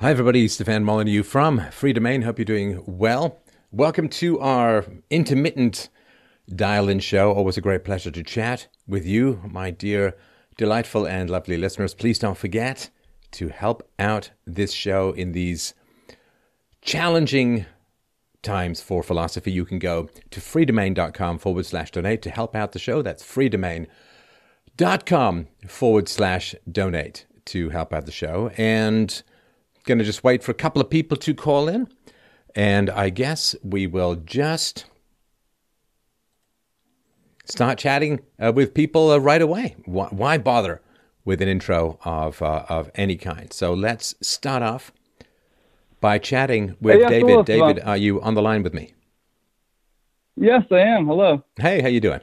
Hi, everybody. Stefan Molyneux from Freedomain. Hope you're doing well. Welcome to our intermittent dial in show. Always a great pleasure to chat with you, my dear, delightful, and lovely listeners. Please don't forget to help out this show in these challenging times for philosophy. You can go to freedomain.com forward slash donate to help out the show. That's freedomain.com forward slash donate to help out the show. And Going to just wait for a couple of people to call in. And I guess we will just start chatting uh, with people uh, right away. Why, why, bother with an intro of, uh, of any kind? So let's start off by chatting with hey, David. David, are you on the line with me? Yes, I am. Hello. Hey, how you doing?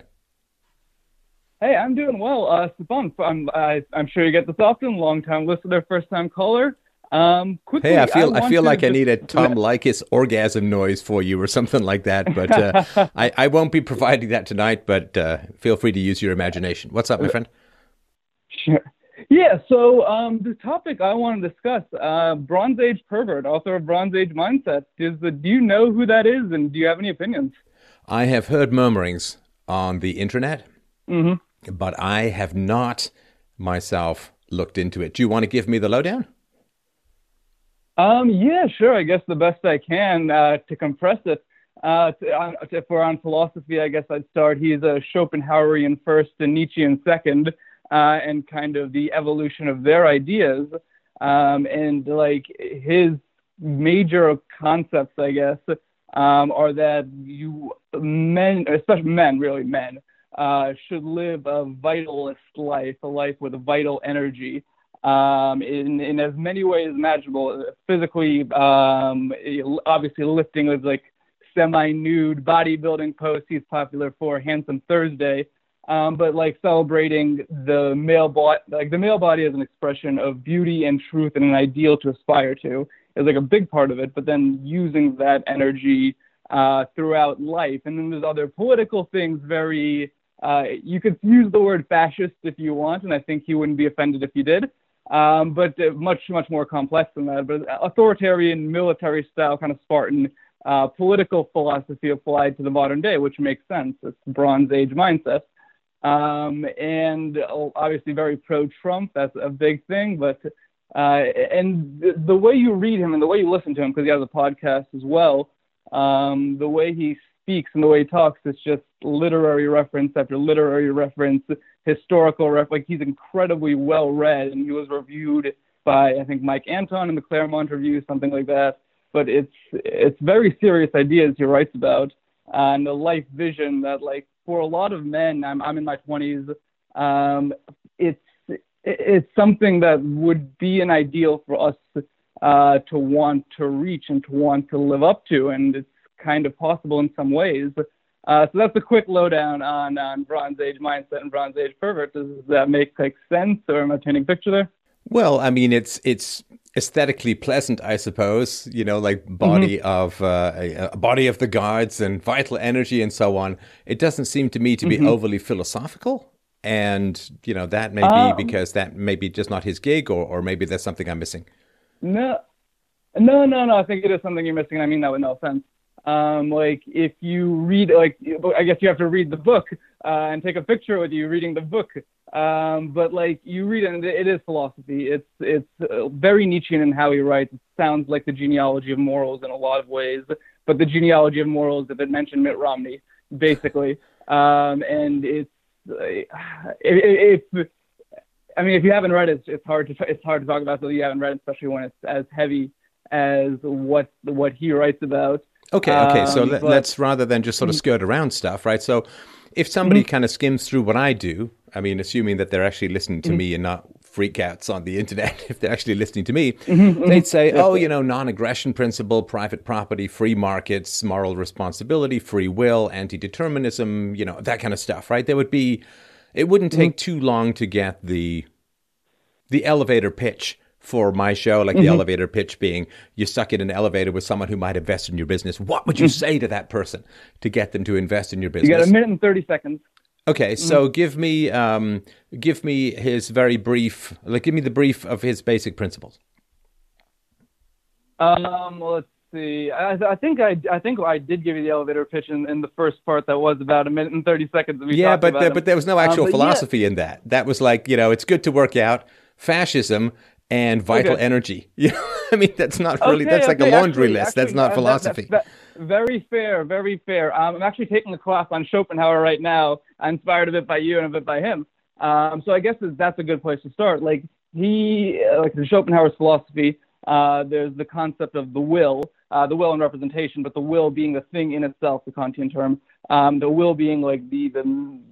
Hey, I'm doing well. Uh, Stefan, I'm, I, am sure you get this often. Long time listener, first time caller. Um, quickly, hey, I feel I, I feel like I need a Tom Leykis orgasm noise for you or something like that, but uh, I I won't be providing that tonight. But uh, feel free to use your imagination. What's up, my friend? Sure. Yeah. So um, the topic I want to discuss: uh, Bronze Age pervert, author of Bronze Age Mindset. Is the, do you know who that is, and do you have any opinions? I have heard murmurings on the internet, mm-hmm. but I have not myself looked into it. Do you want to give me the lowdown? Um, yeah, sure. I guess the best I can uh, to compress it. Uh, to, uh, if we're on philosophy, I guess I'd start. He's a Schopenhauerian first and Nietzschean second, uh, and kind of the evolution of their ideas. Um, and like his major concepts, I guess, um, are that you men, especially men, really men, uh, should live a vitalist life, a life with a vital energy um, in, in as many ways imaginable. Physically, um, obviously lifting with like semi-nude bodybuilding posts. He's popular for Handsome Thursday, um, but like celebrating the male body, like the male body as an expression of beauty and truth and an ideal to aspire to is like a big part of it. But then using that energy uh, throughout life, and then there's other political things very. Uh, you could use the word fascist if you want, and I think he wouldn't be offended if you did um, but uh, much much more complex than that. But authoritarian military style kind of Spartan uh, political philosophy applied to the modern day, which makes sense. It's Bronze Age mindset. Um, and obviously very pro-Trump. That's a big thing. But uh, and the, the, way you read him and the way you listen to him, because he has a podcast as well, um, the way he speaks and the way he talks, it's just literary reference after literary reference historical ref. Like he's incredibly well read, and he was reviewed by I think Mike Anton in the Claremont Review, something like that. But it's it's very serious ideas he writes about, and a life vision that like for a lot of men, I'm I'm in my 20s. Um, it's it's something that would be an ideal for us uh, to want to reach and to want to live up to, and it's kind of possible in some ways. Uh, so that's a quick lowdown on, on Bronze Age mindset and Bronze Age pervert. Does that make like sense, or am I painting a picture there? Well, I mean, it's it's aesthetically pleasant, I suppose. You know, like body mm-hmm. of uh, a, a, body of the gods and vital energy and so on. It doesn't seem to me to be mm-hmm. overly philosophical, and you know that may be um, because that may be just not his gig, or or maybe there's something I'm missing. No, no, no, no. I think it is something you're missing. I mean that with no offense. Um, like if you read, like I guess you have to read the book uh, and take a picture with you reading the book. Um, but like you read it, and it is philosophy. It's it's uh, very Nietzschean in how he writes. It sounds like the genealogy of morals in a lot of ways, but the genealogy of morals it mentioned Mitt Romney, basically. Um, and it's uh, if, if I mean if you haven't read it, it's hard to it's hard to talk about so you haven't read especially when it's as heavy as what what he writes about. Okay, okay. So um, let, us rather than just sort of mm. skirt around stuff, right? So if somebody mm-hmm. kind of skims through what I do, I mean, assuming that they're actually listening to mm-hmm. me and not freakouts on the internet, if they're actually listening to me, mm-hmm, mm-hmm. they'd say, oh, you know, non aggression principle, private property, free markets, moral responsibility, free will, anti determinism, you know, that kind of stuff, right? There would be, it wouldn't take mm-hmm. too long to get the, the elevator pitch for my show, like mm-hmm. the elevator pitch being you stuck in an elevator with someone who might invest in your business. What would you mm-hmm. say to that person to get them to invest in your business? You got a minute and 30 seconds. Okay, mm-hmm. so mm-hmm. give me um, give me his very brief, like give me the brief of his basic principles. Um, well, let's see. I, I, think I, I think I did give you the elevator pitch in, in the first part. That was about a minute and thirty seconds. yeah, but the, but there was no actual um, philosophy yeah. in that. That was like you know, it's good to work out fascism and vital okay. energy. You know, I mean, that's not really. Okay, that's like a laundry actually, list. Actually, that's not uh, philosophy. That, very fair, very fair. Um, I'm actually taking a class on Schopenhauer right now, inspired a bit by you and a bit by him. Um, so I guess that's a good place to start. Like he, uh, like the Schopenhauer's philosophy, uh, there's the concept of the will, uh, the will and representation, but the will being the thing in itself, the Kantian term. Um, the will being like the, the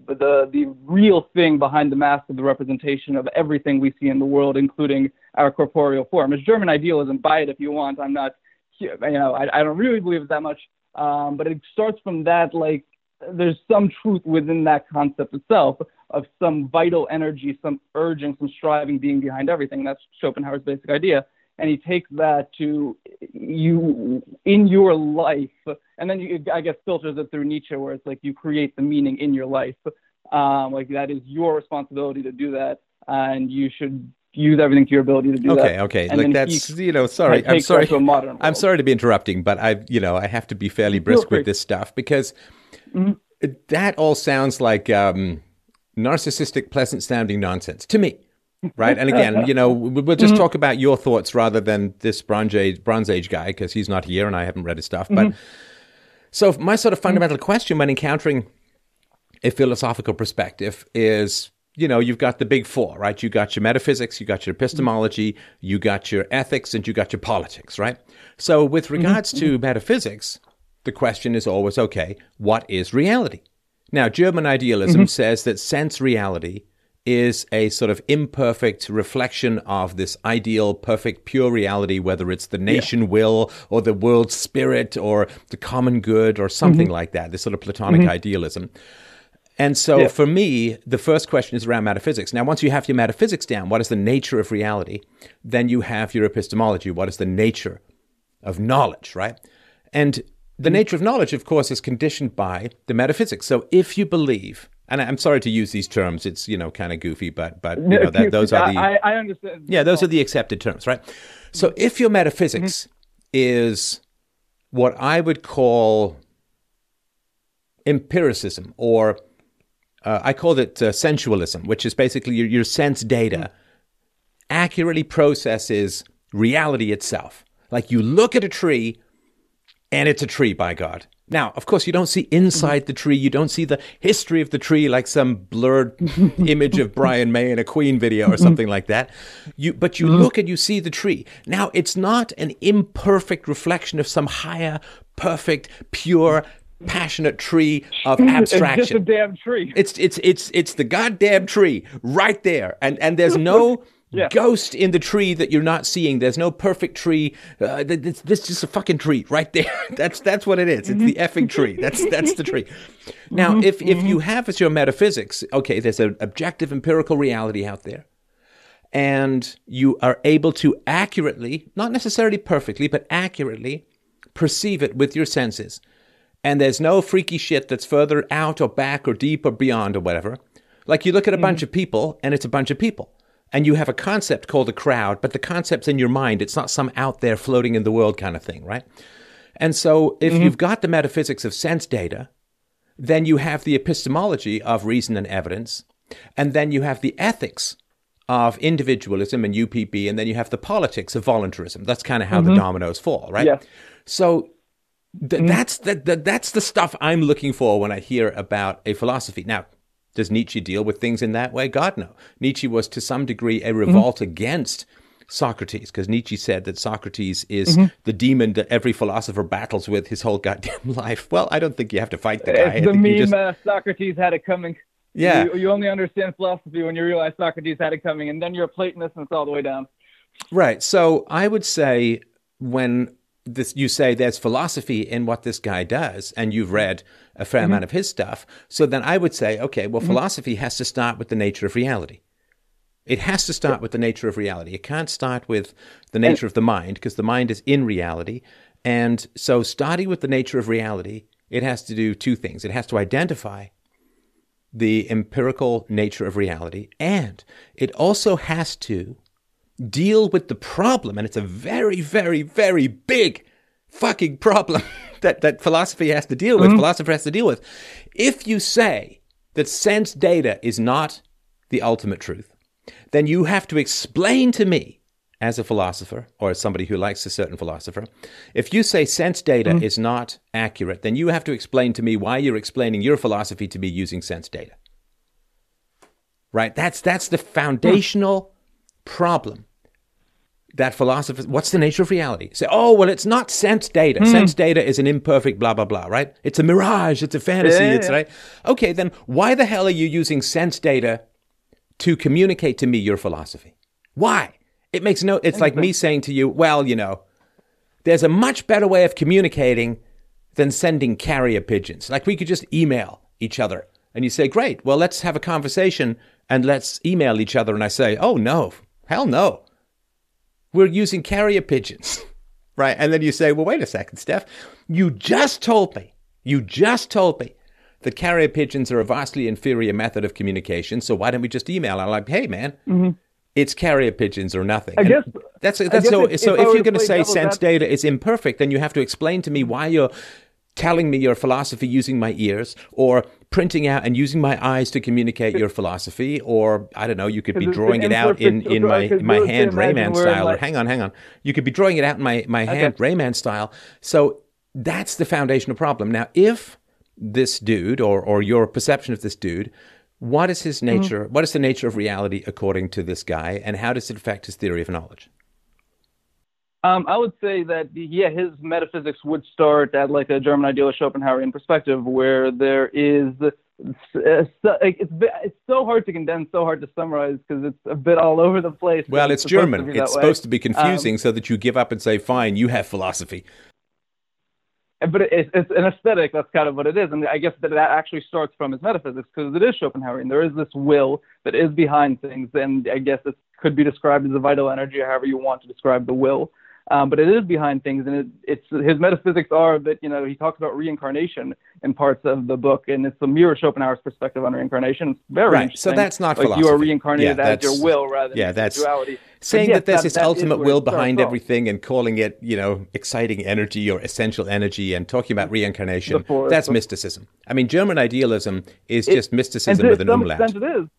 the the real thing behind the mask of the representation of everything we see in the world, including our corporeal form. It's German idealism. Buy it if you want. I'm not, you know, I, I don't really believe it that much. Um, but it starts from that like there's some truth within that concept itself of some vital energy, some urging, some striving being behind everything. That's Schopenhauer's basic idea. And he takes that to you in your life, and then you, I guess, filters it through Nietzsche, where it's like you create the meaning in your life. Um, like that is your responsibility to do that, and you should use everything to your ability to do okay, that. Okay, okay. Like that's you know, sorry, I'm sorry. I'm sorry to be interrupting, but I, you know, I have to be fairly brisk with this stuff because mm-hmm. that all sounds like um, narcissistic, pleasant sounding nonsense to me. Right. And again, you know, we'll just mm-hmm. talk about your thoughts rather than this Bronze Age, Bronze Age guy because he's not here and I haven't read his stuff. Mm-hmm. But so my sort of fundamental question when encountering a philosophical perspective is you know, you've got the big four, right? You got your metaphysics, you got your epistemology, you got your ethics, and you got your politics, right? So, with mm-hmm. regards to metaphysics, the question is always okay, what is reality? Now, German idealism mm-hmm. says that sense reality is a sort of imperfect reflection of this ideal, perfect, pure reality, whether it's the nation yeah. will or the world spirit or the common good or something mm-hmm. like that, this sort of Platonic mm-hmm. idealism. And so yeah. for me, the first question is around metaphysics. Now, once you have your metaphysics down, what is the nature of reality? Then you have your epistemology. What is the nature of knowledge, right? And the mm-hmm. nature of knowledge, of course, is conditioned by the metaphysics. So if you believe, and I'm sorry to use these terms, it's you know kind of goofy, but but you know that, those are the I, I understand. Yeah, those are the accepted terms, right? So if your metaphysics mm-hmm. is what I would call empiricism or uh, I called it uh, sensualism, which is basically your, your sense data accurately processes reality itself. Like you look at a tree and it's a tree, by God. Now, of course, you don't see inside the tree. You don't see the history of the tree like some blurred image of Brian May in a Queen video or something like that. You, but you mm-hmm. look and you see the tree. Now, it's not an imperfect reflection of some higher, perfect, pure, passionate tree of abstraction. It's just a damn tree. It's it's it's it's the goddamn tree right there, and and there's no. Yeah. Ghost in the tree that you're not seeing. There's no perfect tree. Uh, this, this is just a fucking tree right there. That's that's what it is. It's the effing tree. That's that's the tree. Now, mm-hmm. if if you have as your metaphysics, okay, there's an objective empirical reality out there, and you are able to accurately, not necessarily perfectly, but accurately perceive it with your senses and there's no freaky shit that's further out or back or deep or beyond or whatever. Like you look at a bunch of people and it's a bunch of people. And you have a concept called a crowd, but the concept's in your mind. It's not some out there floating in the world kind of thing, right? And so if mm-hmm. you've got the metaphysics of sense data, then you have the epistemology of reason and evidence, and then you have the ethics of individualism and UPB, and then you have the politics of voluntarism. That's kind of how mm-hmm. the dominoes fall, right? Yeah. So Th- mm. That's the, the, that's the stuff I'm looking for when I hear about a philosophy. Now, does Nietzsche deal with things in that way? God, no. Nietzsche was to some degree a mm-hmm. revolt mm. against Socrates, because Nietzsche said that Socrates is mm-hmm. the demon that every philosopher battles with his whole goddamn life. Well, I don't think you have to fight the guy. It's the meme just... uh, Socrates had it coming. Yeah. You, you, only understand philosophy when you realize Socrates had it coming, and then you're a Platonist and it's all the way down. Right. So I would say when this you say there's philosophy in what this guy does and you've read a fair mm-hmm. amount of his stuff so then i would say okay well mm-hmm. philosophy has to start with the nature of reality it has to start with the nature of reality it can't start with the nature of the mind because the mind is in reality and so starting with the nature of reality it has to do two things it has to identify the empirical nature of reality and it also has to deal with the problem, and it's a very, very, very big fucking problem that, that philosophy has to deal with, mm-hmm. philosopher has to deal with. If you say that sense data is not the ultimate truth, then you have to explain to me as a philosopher or as somebody who likes a certain philosopher, if you say sense data mm-hmm. is not accurate, then you have to explain to me why you're explaining your philosophy to me using sense data. Right? That's that's the foundational mm. Problem that philosophers what's the nature of reality say oh well it's not sense data mm. sense data is an imperfect blah blah blah right it's a mirage it's a fantasy yeah, it's yeah. right okay then why the hell are you using sense data to communicate to me your philosophy why it makes no, it's like me saying to you, well, you know, there's a much better way of communicating than sending carrier pigeons. Like we could just email each other. And you say, great, well, let's have a conversation and let's email each other. And I say, oh, no, hell no. We're using carrier pigeons. right? And then you say, well, wait a second, Steph. You just told me, you just told me that carrier pigeons are a vastly inferior method of communication. So why don't we just email? I'm like, hey, man, mm-hmm it's carrier pigeons or nothing. I guess that's that's so. If, so if, if you're going to say sense data is imperfect, then you have to explain to me why you're telling me your philosophy using my ears, or printing out and using my eyes to communicate your philosophy, or I don't know, you could be drawing it out in, in my my hand Rayman style. Or hang on, hang on, you could be drawing it out in my my hand okay. Rayman style. So that's the foundational problem. Now, if this dude or or your perception of this dude what is his mm-hmm. nature? Mm-hmm. What is the nature of reality according to this guy, and how does it affect his theory of knowledge? Um, I would say that yeah, his metaphysics would start at like a German idealist Schopenhauerian perspective, where there is it's, it's it's so hard to condense, so hard to summarize because it's a bit all over the place. Well, it's, it's German. It's supposed to be confusing um, so that you give up and say, "Fine, you have philosophy." but it's, it's an aesthetic. That's kind of what it is, and I guess that that actually starts from his metaphysics because it is Schopenhauerian. There is this will that is behind things, and I guess it could be described as a vital energy, however you want to describe the will. Um, but it is behind things, and it, it's his metaphysics are that you know he talks about reincarnation in parts of the book, and it's a mirror Schopenhauer's perspective on reincarnation. It's very right. So that's not like philosophy. you are reincarnated yeah, as your will rather than yeah, that's, duality. Saying yes, that there's that, this that ultimate will behind everything and calling it you know exciting energy or essential energy and talking about reincarnation Before, that's mysticism. I mean, German idealism is it, just mysticism with an umlaut. To some extent, it is.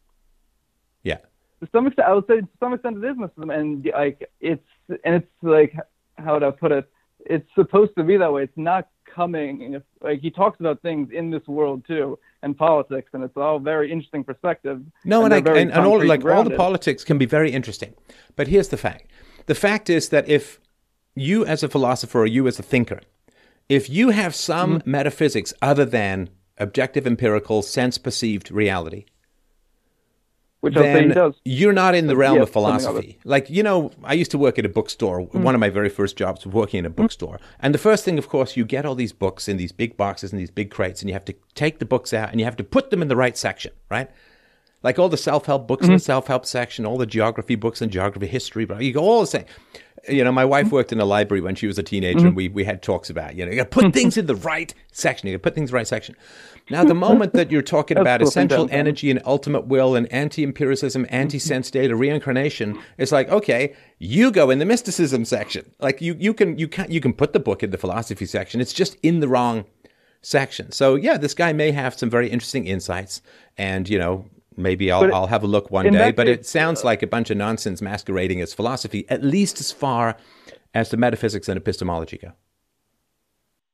Yeah. To some extent, I would say to some extent it is mysticism, and like it's and it's like how would I put it? It's supposed to be that way. It's not coming. Like he talks about things in this world too, and politics, and it's all very interesting perspective. No, and, and, I, and, and all like all the politics can be very interesting, but here's the fact: the fact is that if you as a philosopher or you as a thinker, if you have some mm-hmm. metaphysics other than objective empirical sense perceived reality, which then does. You're not in the realm of philosophy. Like, you know, I used to work at a bookstore. Mm. One of my very first jobs was working in a mm. bookstore. Mm. And the first thing, of course, you get all these books in these big boxes and these big crates, and you have to take the books out and you have to put them in the right section, right? Like all the self help books mm-hmm. in the self help section, all the geography books and geography history, but you go all the same you know, my wife mm-hmm. worked in a library when she was a teenager, mm-hmm. and we, we had talks about, you know, you got to put things in the right section. You got to put things in the right section. Now, the moment that you're talking about essential energy and ultimate will and anti-empiricism, anti-sense data, reincarnation, it's like, okay, you go in the mysticism section. Like you, you can you can you can put the book in the philosophy section. It's just in the wrong section. So yeah, this guy may have some very interesting insights, and you know, Maybe I'll, I'll have a look one day, but it sounds like a bunch of nonsense masquerading as philosophy, at least as far as the metaphysics and epistemology go.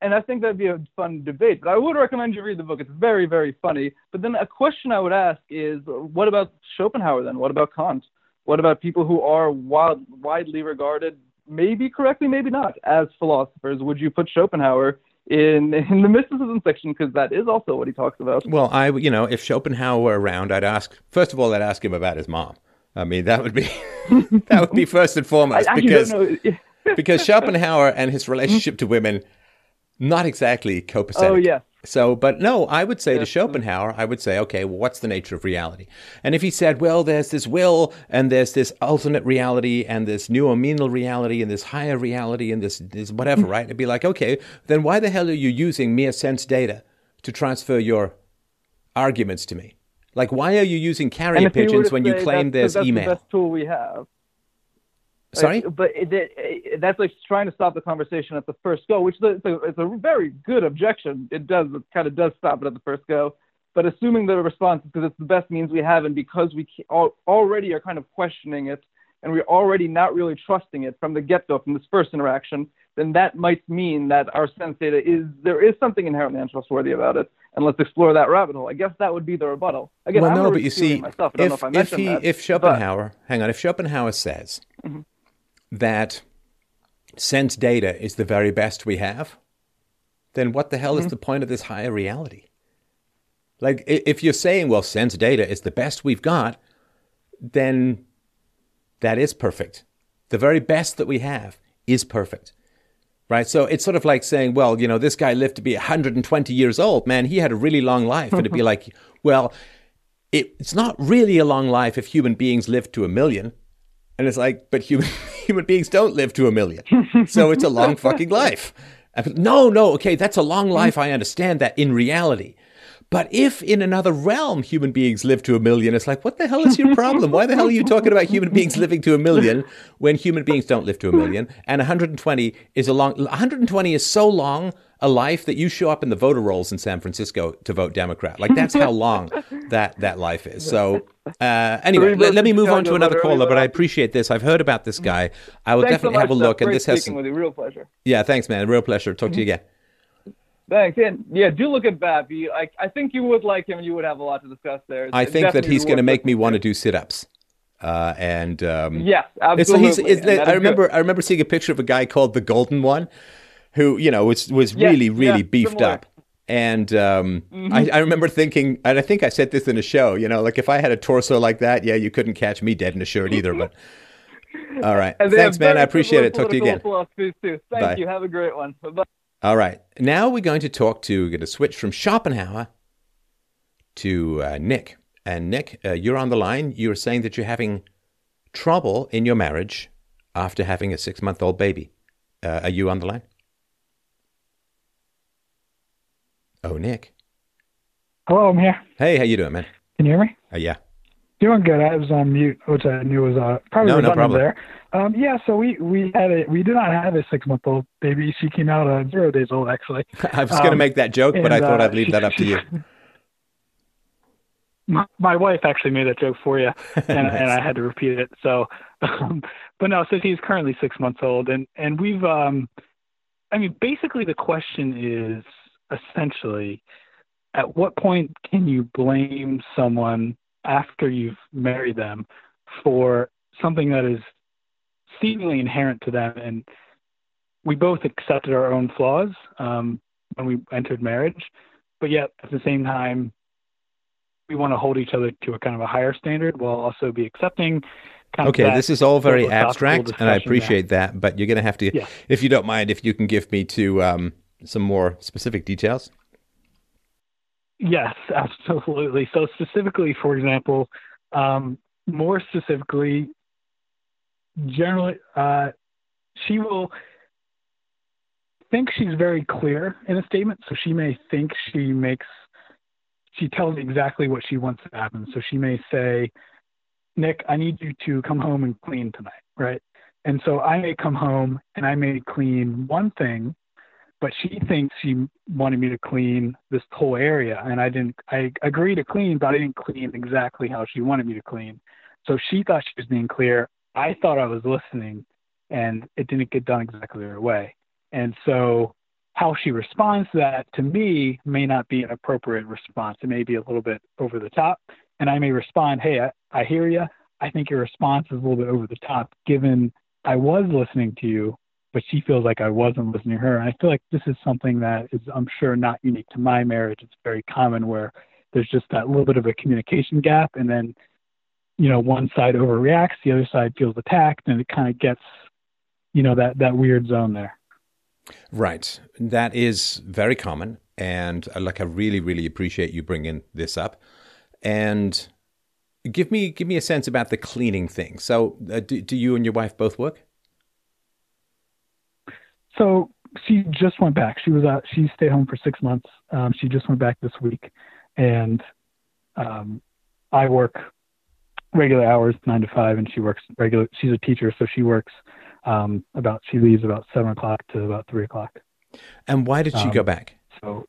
And I think that'd be a fun debate. But I would recommend you read the book. It's very, very funny. But then a question I would ask is, what about Schopenhauer then? What about Kant? What about people who are wild, widely regarded, maybe correctly, maybe not, as philosophers? Would you put Schopenhauer in in the mysticism section because that is also what he talks about. Well, I you know if Schopenhauer were around, I'd ask first of all I'd ask him about his mom. I mean that would be that would be first and foremost I, because because Schopenhauer and his relationship to women not exactly copacetic. Oh yeah. So, but no, I would say to Schopenhauer, I would say, okay, well, what's the nature of reality? And if he said, well, there's this will, and there's this alternate reality, and this new noumenal reality, and this higher reality, and this, this whatever, mm. right? It'd be like, okay, then why the hell are you using mere sense data to transfer your arguments to me? Like, why are you using carrier pigeons when you claim there's that's email? That's the best tool we have. Sorry, like, but it, it, that's like trying to stop the conversation at the first go, which is a, it's a very good objection. It does it kind of does stop it at the first go, but assuming that a response is because it's the best means we have, and because we already are kind of questioning it, and we're already not really trusting it from the get go, from this first interaction, then that might mean that our sense data is there is something inherently untrustworthy about it, and let's explore that rabbit hole. I guess that would be the rebuttal. Again, well, I'm no, but you see, myself. if, if, if he, that, if Schopenhauer, but... hang on, if Schopenhauer says mm-hmm. That sense data is the very best we have, then what the hell mm-hmm. is the point of this higher reality? Like, if you're saying, well, sense data is the best we've got, then that is perfect. The very best that we have is perfect. Right? So it's sort of like saying, well, you know, this guy lived to be 120 years old. Man, he had a really long life. And it'd be like, well, it, it's not really a long life if human beings live to a million. And it's like, but human, human beings don't live to a million. So it's a long fucking life. No, no, okay, that's a long life. I understand that in reality. But if in another realm human beings live to a million, it's like, what the hell is your problem? Why the hell are you talking about human beings living to a million when human beings don't live to a million? And 120 is a long, 120 is so long a life that you show up in the voter rolls in San Francisco to vote Democrat. Like that's how long that that life is. So uh, anyway, let, let, me move on to another caller. But I appreciate this. I've heard about this guy. I will thanks definitely so have a look. Great and this has some, with you. real pleasure. Yeah, thanks, man. Real pleasure. Talk to you again. Thanks. And yeah, do look at Bappy. I, I think you would like him. and You would have a lot to discuss there. I think that he's going to make me want to do sit-ups. Uh, and um, yes, absolutely. It's, he's, I remember good. I remember seeing a picture of a guy called the Golden One, who you know was was yes, really really beefed similar. up. And um, mm-hmm. I, I, remember thinking, and I think I said this in a show, you know, like if I had a torso like that, yeah, you couldn't catch me dead in a shirt either. But all right, thanks, man. I appreciate it. Talk to you again. Thank Bye. you. Have a great one. Bye. All right. Now we're going to talk to, we're going to switch from Schopenhauer to uh, Nick. And Nick, uh, you're on the line. You're saying that you're having trouble in your marriage after having a six month old baby. Uh, are you on the line? Oh, Nick. Hello, I'm here. Hey, how you doing, man? Can you hear me? Uh, yeah. Doing good. I was on mute, which I knew was uh, probably no, no problem. there. Um, yeah, so we we had a we did not have a six month old baby. She came out uh, zero days old actually. I was um, going to make that joke, but I thought uh, I'd leave she, that up to you. My, my, wife actually made that joke for you, and, nice. and I had to repeat it. So, um, but no, so he's currently six months old, and and we've, um, I mean, basically the question is essentially, at what point can you blame someone after you've married them for something that is seemingly inherent to them. And we both accepted our own flaws um, when we entered marriage, but yet at the same time, we want to hold each other to a kind of a higher standard while also be accepting. okay, this is all very abstract, and I appreciate that. that. But you're going to have to, yeah. if you don't mind, if you can give me to um, some more specific details. Yes, absolutely. So specifically, for example, um, more specifically, generally, uh, she will think she's very clear in a statement. So she may think she makes, she tells exactly what she wants to happen. So she may say, Nick, I need you to come home and clean tonight, right? And so I may come home and I may clean one thing, but she thinks she wanted me to clean this whole area. And I didn't, I agreed to clean, but I didn't clean exactly how she wanted me to clean. So she thought she was being clear. I thought I was listening and it didn't get done exactly her way. And so how she responds to that to me may not be an appropriate response. It may be a little bit over the top. And I may respond, Hey, I, I hear you. I think your response is a little bit over the top given I was listening to you, but she feels like I wasn't listening to her. And I feel like this is something that is, I'm sure, not unique to my marriage. It's very common where there's just that little bit of a communication gap. And then you know one side overreacts the other side feels attacked and it kind of gets you know that that weird zone there right that is very common and uh, like i really really appreciate you bringing this up and give me give me a sense about the cleaning thing so uh, do, do you and your wife both work so she just went back she was out she stayed home for six months um, she just went back this week and um, i work regular hours, nine to five, and she works regular. She's a teacher, so she works um, about. She leaves about seven o'clock to about three o'clock. And why did she um, go back? So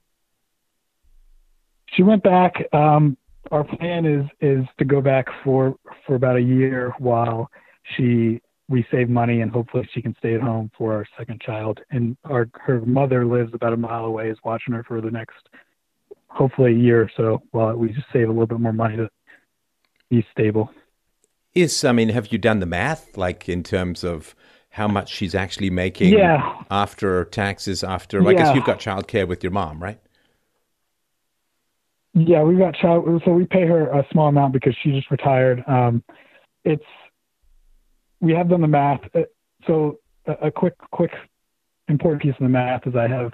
she went back. Um, our plan is is to go back for for about a year while she we save money and hopefully she can stay at home for our second child. And our her mother lives about a mile away, is watching her for the next hopefully a year or so while we just save a little bit more money to be stable. Is I mean, have you done the math, like in terms of how much she's actually making yeah. after taxes? After I guess you've got childcare with your mom, right? Yeah, we've got child. So we pay her a small amount because she just retired. Um, it's we have done the math. Uh, so a, a quick, quick, important piece of the math is I have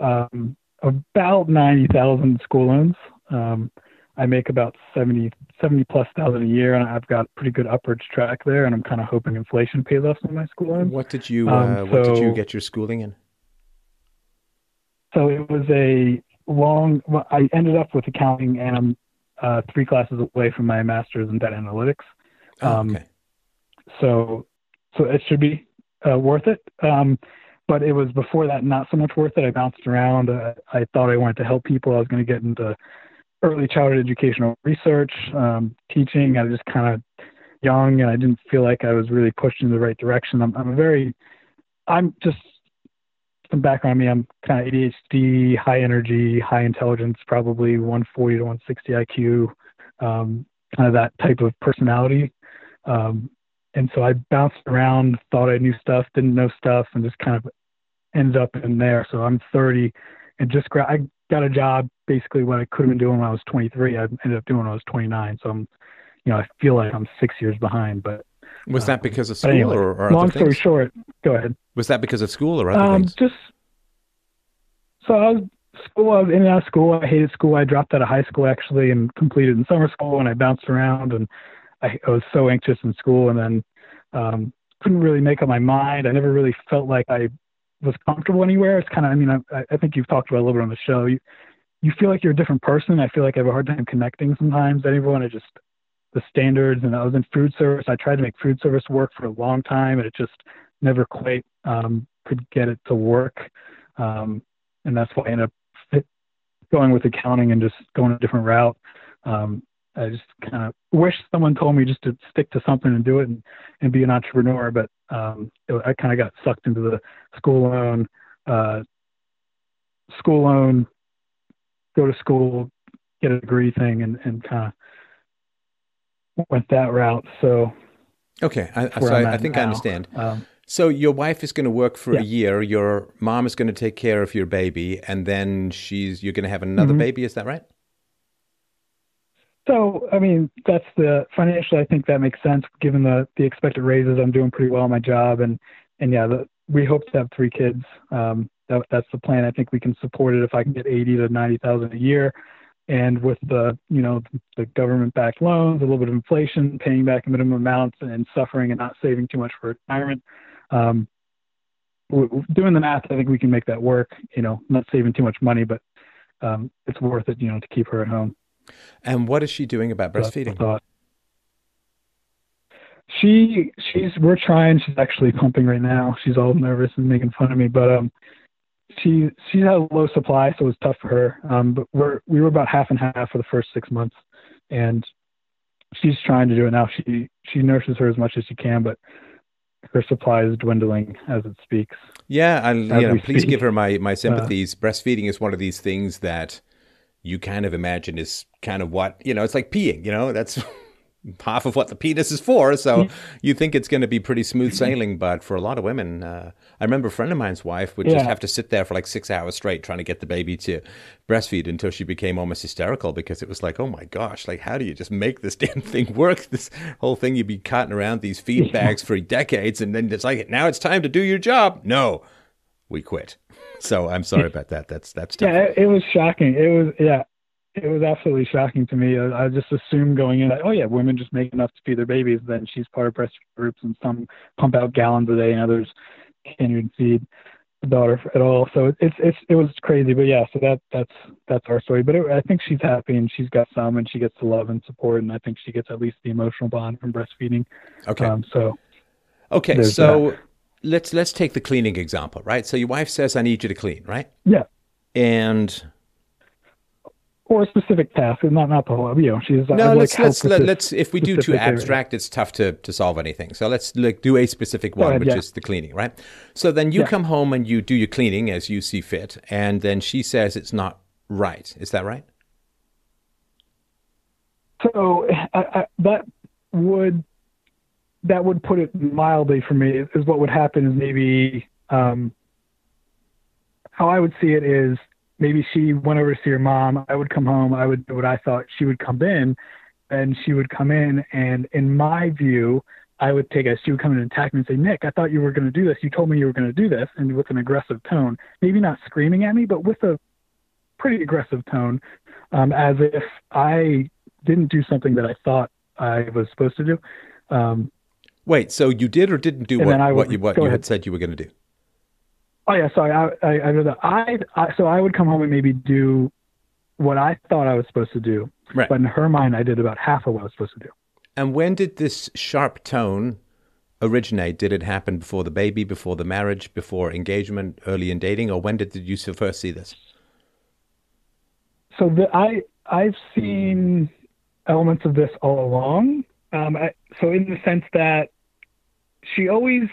um, about ninety thousand school loans. Um, I make about 70, 70 plus thousand a year, and I've got pretty good upwards track there. And I'm kind of hoping inflation pays off some of my school loans. What did you um, uh, What did you get your schooling in? So it was a long. I ended up with accounting, and I'm uh, three classes away from my master's in data analytics. Oh, um, okay. So, so it should be uh, worth it. Um, but it was before that not so much worth it. I bounced around. Uh, I thought I wanted to help people. I was going to get into early childhood educational research, um, teaching. I was just kind of young, and I didn't feel like I was really pushed in the right direction. I'm, I'm a very, I'm just some background on me. I'm kind of ADHD, high energy, high intelligence, probably 140 to 160 IQ, um, kind of that type of personality. Um, and so I bounced around, thought I knew stuff, didn't know stuff, and just kind of ended up in there. So I'm 30, and just gra- I got a job basically what I could have been doing when I was 23. I ended up doing when I was 29. So I'm, you know, I feel like I'm six years behind. But was that uh, because of school anyway, or, or long story short? Go ahead. Was that because of school or other um, things? Just so I was school. I was in and out of school. I hated school. I dropped out of high school actually and completed in summer school, and I bounced around and I, I was so anxious in school, and then um, couldn't really make up my mind. I never really felt like I was comfortable anywhere. It's kind of, I mean, I, I think you've talked about a little bit on the show. You, you feel like you're a different person. I feel like I have a hard time connecting sometimes. Everyone, I just the standards. And I was in food service. I tried to make food service work for a long time, and it just never quite um, could get it to work. Um, and that's why I ended up going with accounting and just going a different route. Um, I just kind of wish someone told me just to stick to something and do it and, and be an entrepreneur. But um, it, I kind of got sucked into the school loan, uh, school loan, go to school, get a degree thing, and, and kind of went that route. So, okay, I, so I, I, think now. I understand. Um, so your wife is going to work for yeah. a year. Your mom is going to take care of your baby, and then she's you're going to have another mm-hmm. baby. Is that right? So, I mean, that's the financially. I think that makes sense given the the expected raises. I'm doing pretty well in my job, and and yeah, the, we hope to have three kids. Um, that, that's the plan. I think we can support it if I can get eighty to ninety thousand a year, and with the you know the government-backed loans, a little bit of inflation, paying back minimum amounts, and suffering and not saving too much for retirement. Um, doing the math, I think we can make that work. You know, not saving too much money, but um, it's worth it. You know, to keep her at home. And what is she doing about breastfeeding? She she's we're trying. She's actually pumping right now. She's all nervous and making fun of me, but um, she she had a low supply, so it was tough for her. Um, but we're we were about half and half for the first six months, and she's trying to do it now. She she nurses her as much as she can, but her supply is dwindling as it speaks. Yeah, and you know, please speak. give her my my uh, sympathies. Uh, Breastfeeding is one of these things that you kind of imagine is kind of what you know. It's like peeing. You know, that's half of what the penis is for. So you think it's going to be pretty smooth sailing, but for a lot of women, uh, I remember a friend of mine's wife would yeah. just have to sit there for like six hours straight trying to get the baby to breastfeed until she became almost hysterical because it was like, oh my gosh, like how do you just make this damn thing work? This whole thing you'd be cutting around these feed bags for decades, and then it's like now it's time to do your job. No, we quit. So I'm sorry about that. That's that's tough. Yeah, it, it was shocking. It was yeah, it was absolutely shocking to me. I, I just assumed going in that oh yeah, women just make enough to feed their babies. Then she's part of breast groups, and some pump out gallons a day, and others can't even feed. the daughter at all. So it's it's it was crazy, but yeah. So that that's that's our story. But it, I think she's happy and she's got some, and she gets the love and support, and I think she gets at least the emotional bond from breastfeeding. Okay. Um, so okay, so that. Let's let's take the cleaning example, right? So your wife says, "I need you to clean," right? Yeah. And or a specific task, and not not the whole. You know, she's no. Like let's let's let, us if we do too abstract, area. it's tough to to solve anything. So let's like do a specific one, ahead, which yeah. is the cleaning, right? So then you yeah. come home and you do your cleaning as you see fit, and then she says it's not right. Is that right? So I, I, that would that would put it mildly for me. Is what would happen is maybe um, how I would see it is maybe she went over to see her mom. I would come home. I would do what I thought she would come in, and she would come in. And in my view, I would take a. She would come in and attack me and say, "Nick, I thought you were going to do this. You told me you were going to do this," and with an aggressive tone, maybe not screaming at me, but with a pretty aggressive tone, um, as if I didn't do something that I thought I was supposed to do. Um, Wait, so you did or didn't do what, would, what you what you had said you were going to do? Oh yeah, sorry. I I I, I so I would come home and maybe do what I thought I was supposed to do, right. but in her mind, I did about half of what I was supposed to do. And when did this sharp tone originate? Did it happen before the baby, before the marriage, before engagement, early in dating, or when did you first see this? So the, I I've seen elements of this all along. Um, I, so in the sense that she always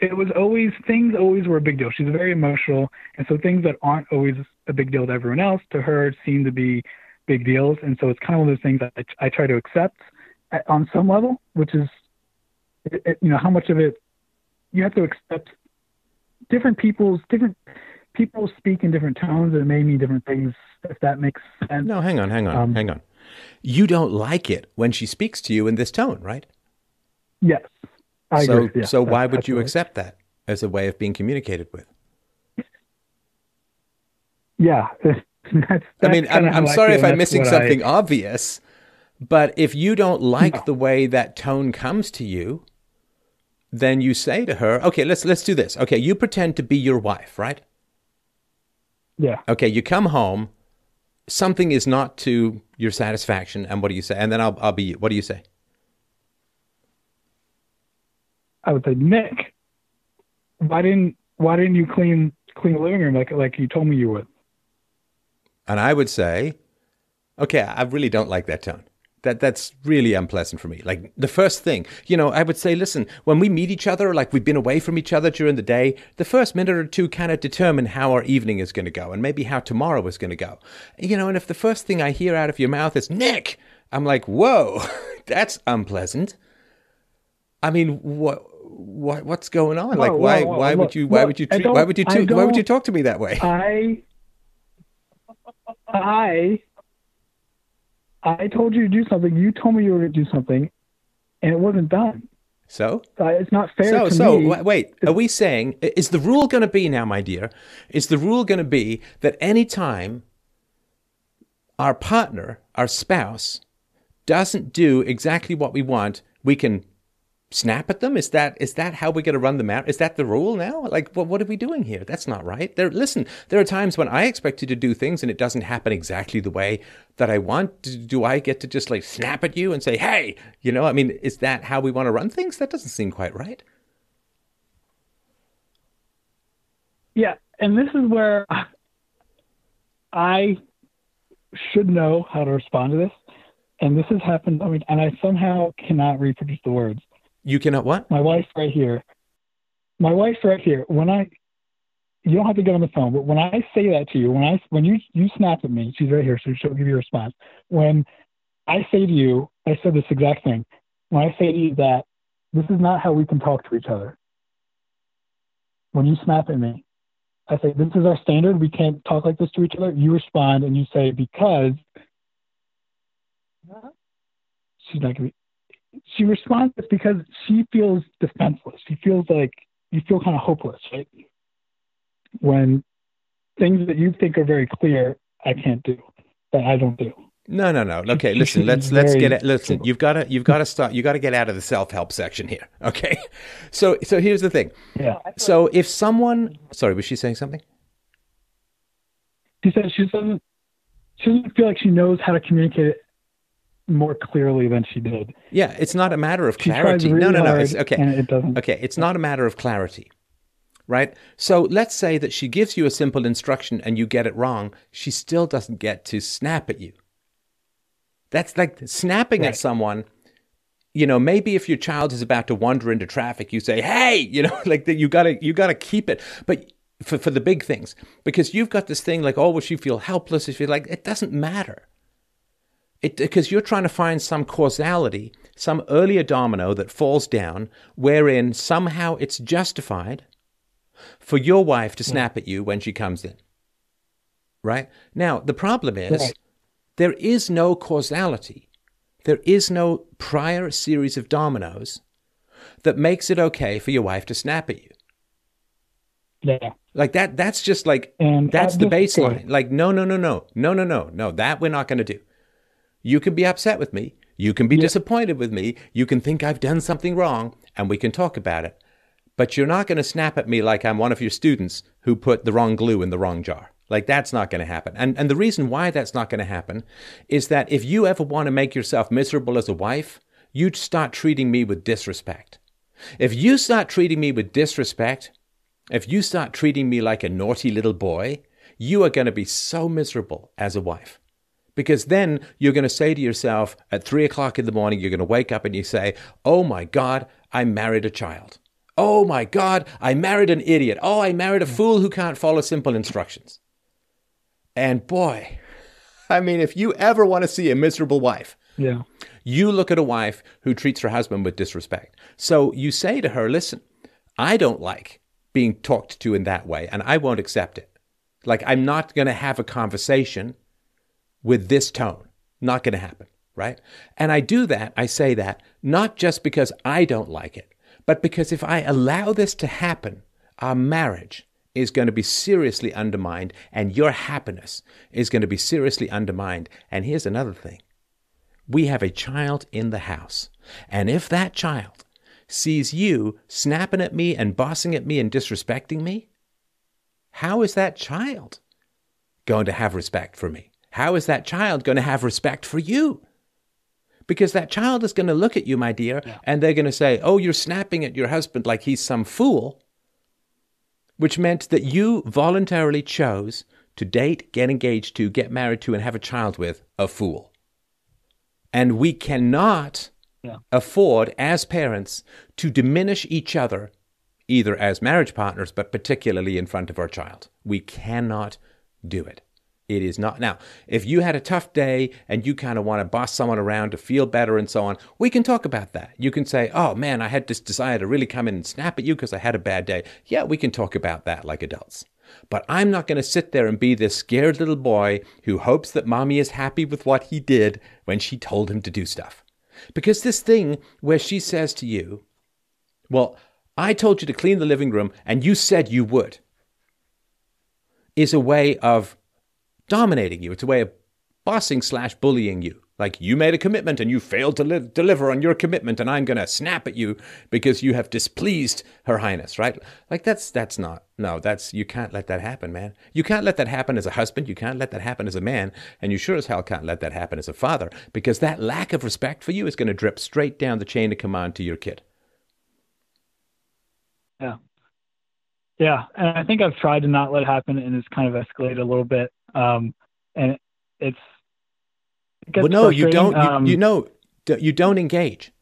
it was always things always were a big deal. She's very emotional, and so things that aren't always a big deal to everyone else to her seem to be big deals. And so it's kind of one of those things that I, I try to accept at, on some level, which is, it, it, you know, how much of it you have to accept. Different people's different people speak in different tones, and it may mean different things. If that makes sense. No, hang on, hang on, um, hang on. You don't like it when she speaks to you in this tone, right? Yes. I so, agree. Yeah, so why would you accept that as a way of being communicated with? Yeah. that's, that's I mean, I'm, I'm sorry if I'm missing something I... obvious, but if you don't like no. the way that tone comes to you, then you say to her, "Okay, let's let's do this. Okay, you pretend to be your wife, right? Yeah. Okay, you come home, something is not to your satisfaction, and what do you say? And then I'll I'll be. What do you say? I would say, Nick, why didn't why didn't you clean clean the living room like like you told me you would? And I would say, okay, I really don't like that tone. That that's really unpleasant for me. Like the first thing, you know, I would say, listen, when we meet each other, like we've been away from each other during the day, the first minute or two kind of determine how our evening is going to go and maybe how tomorrow is going to go. You know, and if the first thing I hear out of your mouth is Nick, I'm like, whoa, that's unpleasant. I mean, what what what's going on? Like, why why would you why would you treat, why would you why would you talk to me that way? I I I told you to do something. You told me you were going to do something, and it wasn't done. So uh, it's not fair. So so me. wait, are we saying is the rule going to be now, my dear? Is the rule going to be that any time our partner, our spouse, doesn't do exactly what we want, we can snap at them? Is that is that how we're going to run the map? Is that the rule now? Like, what what are we doing here? That's not right. There, listen, there are times when I expect you to do things and it doesn't happen exactly the way that I want. Do, do I get to just like snap at you and say, "Hey," you know? I mean, is that how we want to run things? That doesn't seem quite right. Yeah, and this is where I should know how to respond to this. And this has happened. I mean, and I somehow cannot reproduce the words you cannot what? My wife's right here. My wife's right here. When I, you don't have to get on the phone, but when I say that to you, when I when you you snap at me, she's right here, so she'll give you a response. When I say to you, I said this exact thing. When I say to you that this is not how we can talk to each other. When you snap at me, I say this is our standard. We can't talk like this to each other. You respond and you say because she's not gonna be she responds because she feels defenseless. She feels like you feel kind of hopeless, right? When things that you think are very clear, I can't do, that I don't do. No, no, no. Okay, listen. Let's let's get it. Listen, you've got to you've got to start. You got to get out of the self help section here. Okay, so so here's the thing. Yeah. So if someone, sorry, was she saying something? She said she doesn't she doesn't feel like she knows how to communicate it more clearly than she did. Yeah, it's not a matter of clarity. Really no, no, no. It's, okay, it doesn't. okay. It's not a matter of clarity right? So let's say that she gives you a simple instruction and you get it wrong. She still doesn't get to snap at you. That's like snapping right. at someone. You know, maybe if your child is about to wander into traffic, you say, "Hey," you know, like that. You gotta, you gotta keep it. But for for the big things, because you've got this thing like, oh, well, she feel helpless. If you're like, it doesn't matter. It because you're trying to find some causality, some earlier domino that falls down, wherein somehow it's justified for your wife to snap yeah. at you when she comes in. Right? Now, the problem is there is no causality. There is no prior series of dominoes that makes it okay for your wife to snap at you. Yeah. Like that that's just like and that's the baseline. Like no no no no. No no no. No, that we're not going to do. You can be upset with me. You can be yeah. disappointed with me. You can think I've done something wrong and we can talk about it but you're not going to snap at me like I'm one of your students who put the wrong glue in the wrong jar. Like that's not going to happen. And and the reason why that's not going to happen is that if you ever want to make yourself miserable as a wife, you'd start treating me with disrespect. If you start treating me with disrespect, if you start treating me like a naughty little boy, you are going to be so miserable as a wife. Because then you're going to say to yourself at three o'clock in the morning, you're going to wake up and you say, Oh my God, I married a child. Oh my God, I married an idiot. Oh, I married a fool who can't follow simple instructions. And boy, I mean, if you ever want to see a miserable wife, yeah. you look at a wife who treats her husband with disrespect. So you say to her, listen, I don't like being talked to in that way, and I won't accept it. Like, I'm not going to have a conversation with this tone. Not going to happen, right? And I do that, I say that, not just because I don't like it, but because if I allow this to happen, our marriage is going to be seriously undermined and your happiness is going to be seriously undermined. And here's another thing we have a child in the house. And if that child sees you snapping at me and bossing at me and disrespecting me, how is that child going to have respect for me? How is that child going to have respect for you? because that child is going to look at you, my dear, yeah. and they're going to say, Oh, you're snapping at your husband like he's some fool, which meant that you voluntarily chose to date, get engaged to, get married to, and have a child with a fool. And we cannot yeah. afford, as parents, to diminish each other, either as marriage partners, but particularly in front of our child. We cannot do it. It is not. Now, if you had a tough day and you kind of want to boss someone around to feel better and so on, we can talk about that. You can say, oh man, I had this desire to really come in and snap at you because I had a bad day. Yeah, we can talk about that like adults. But I'm not going to sit there and be this scared little boy who hopes that mommy is happy with what he did when she told him to do stuff. Because this thing where she says to you, well, I told you to clean the living room and you said you would, is a way of dominating you. It's a way of bossing slash bullying you. Like you made a commitment and you failed to li- deliver on your commitment, and I'm going to snap at you because you have displeased Her Highness, right? Like that's that's not no, that's you can't let that happen, man. You can't let that happen as a husband. You can't let that happen as a man, and you sure as hell can't let that happen as a father because that lack of respect for you is going to drip straight down the chain of command to your kid. Yeah, yeah, and I think I've tried to not let it happen, and it's kind of escalated a little bit. Um, and it's it well, no, you don't. Um, you, you know, you don't engage,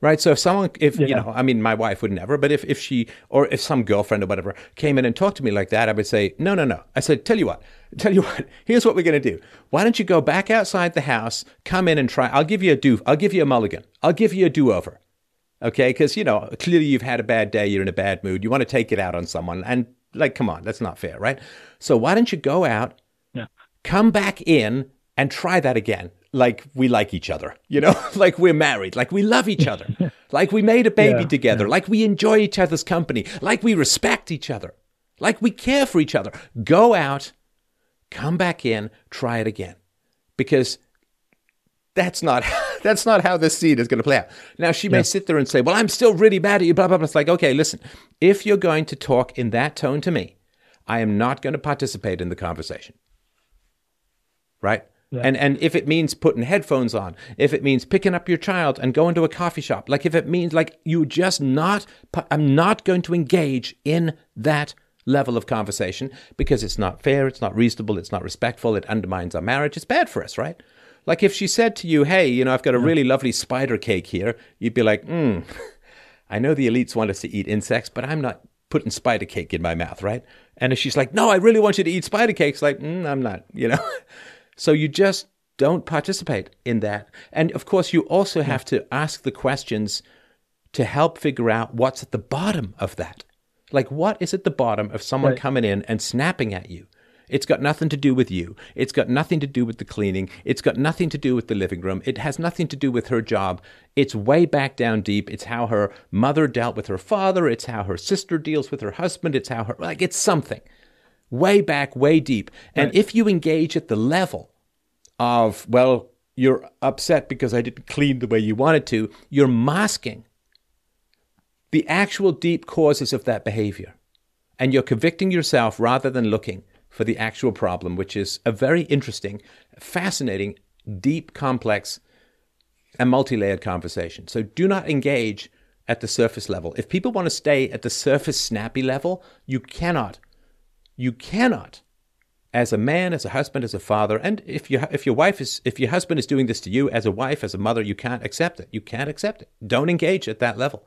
right? So if someone, if yeah. you know, I mean, my wife would never, but if if she or if some girlfriend or whatever came in and talked to me like that, I would say, no, no, no. I said, tell you what, tell you what. Here's what we're gonna do. Why don't you go back outside the house, come in and try? I'll give you a do. I'll give you a mulligan. I'll give you a do over okay? Because, you know, clearly you've had a bad day, you're in a bad mood, you want to take it out on someone. And, like, come on, that's not fair, right? So why don't you go out, yeah. come back in, and try that again? Like we like each other, you know, like we're married, like we love each other, like we made a baby yeah, together, yeah. like we enjoy each other's company, like we respect each other, like we care for each other. Go out, come back in, try it again. Because That's not that's not how this scene is going to play out. Now she may yeah. sit there and say, "Well, I'm still really mad at you." Blah blah blah. It's like, okay, listen. If you're going to talk in that tone to me, I am not going to participate in the conversation. Right? Yeah. And and if it means putting headphones on, if it means picking up your child and going to a coffee shop, like if it means like you just not, I'm not going to engage in that level of conversation because it's not fair, it's not reasonable, it's not respectful, it undermines our marriage, it's bad for us, right? Like if she said to you, hey, you know, I've got a really lovely spider cake here, you'd be like, hmm, I know the elites want us to eat insects, but I'm not putting spider cake in my mouth, right? And if she's like, no, I really want you to eat spider cakes, like, mm, I'm not, you know? so you just don't participate in that. And of course, you also have to ask the questions to help figure out what's at the bottom of that. Like, what is at the bottom of someone right. coming in and snapping at you? It's got nothing to do with you. It's got nothing to do with the cleaning. It's got nothing to do with the living room. It has nothing to do with her job. It's way back down deep. It's how her mother dealt with her father. It's how her sister deals with her husband. It's how her, like, it's something way back, way deep. And right. if you engage at the level of, well, you're upset because I didn't clean the way you wanted to, you're masking the actual deep causes of that behavior. And you're convicting yourself rather than looking for the actual problem, which is a very interesting, fascinating, deep, complex, and multi layered conversation. So do not engage at the surface level. If people want to stay at the surface snappy level, you cannot. You cannot as a man, as a husband, as a father, and if your if your wife is if your husband is doing this to you as a wife, as a mother, you can't accept it. You can't accept it. Don't engage at that level.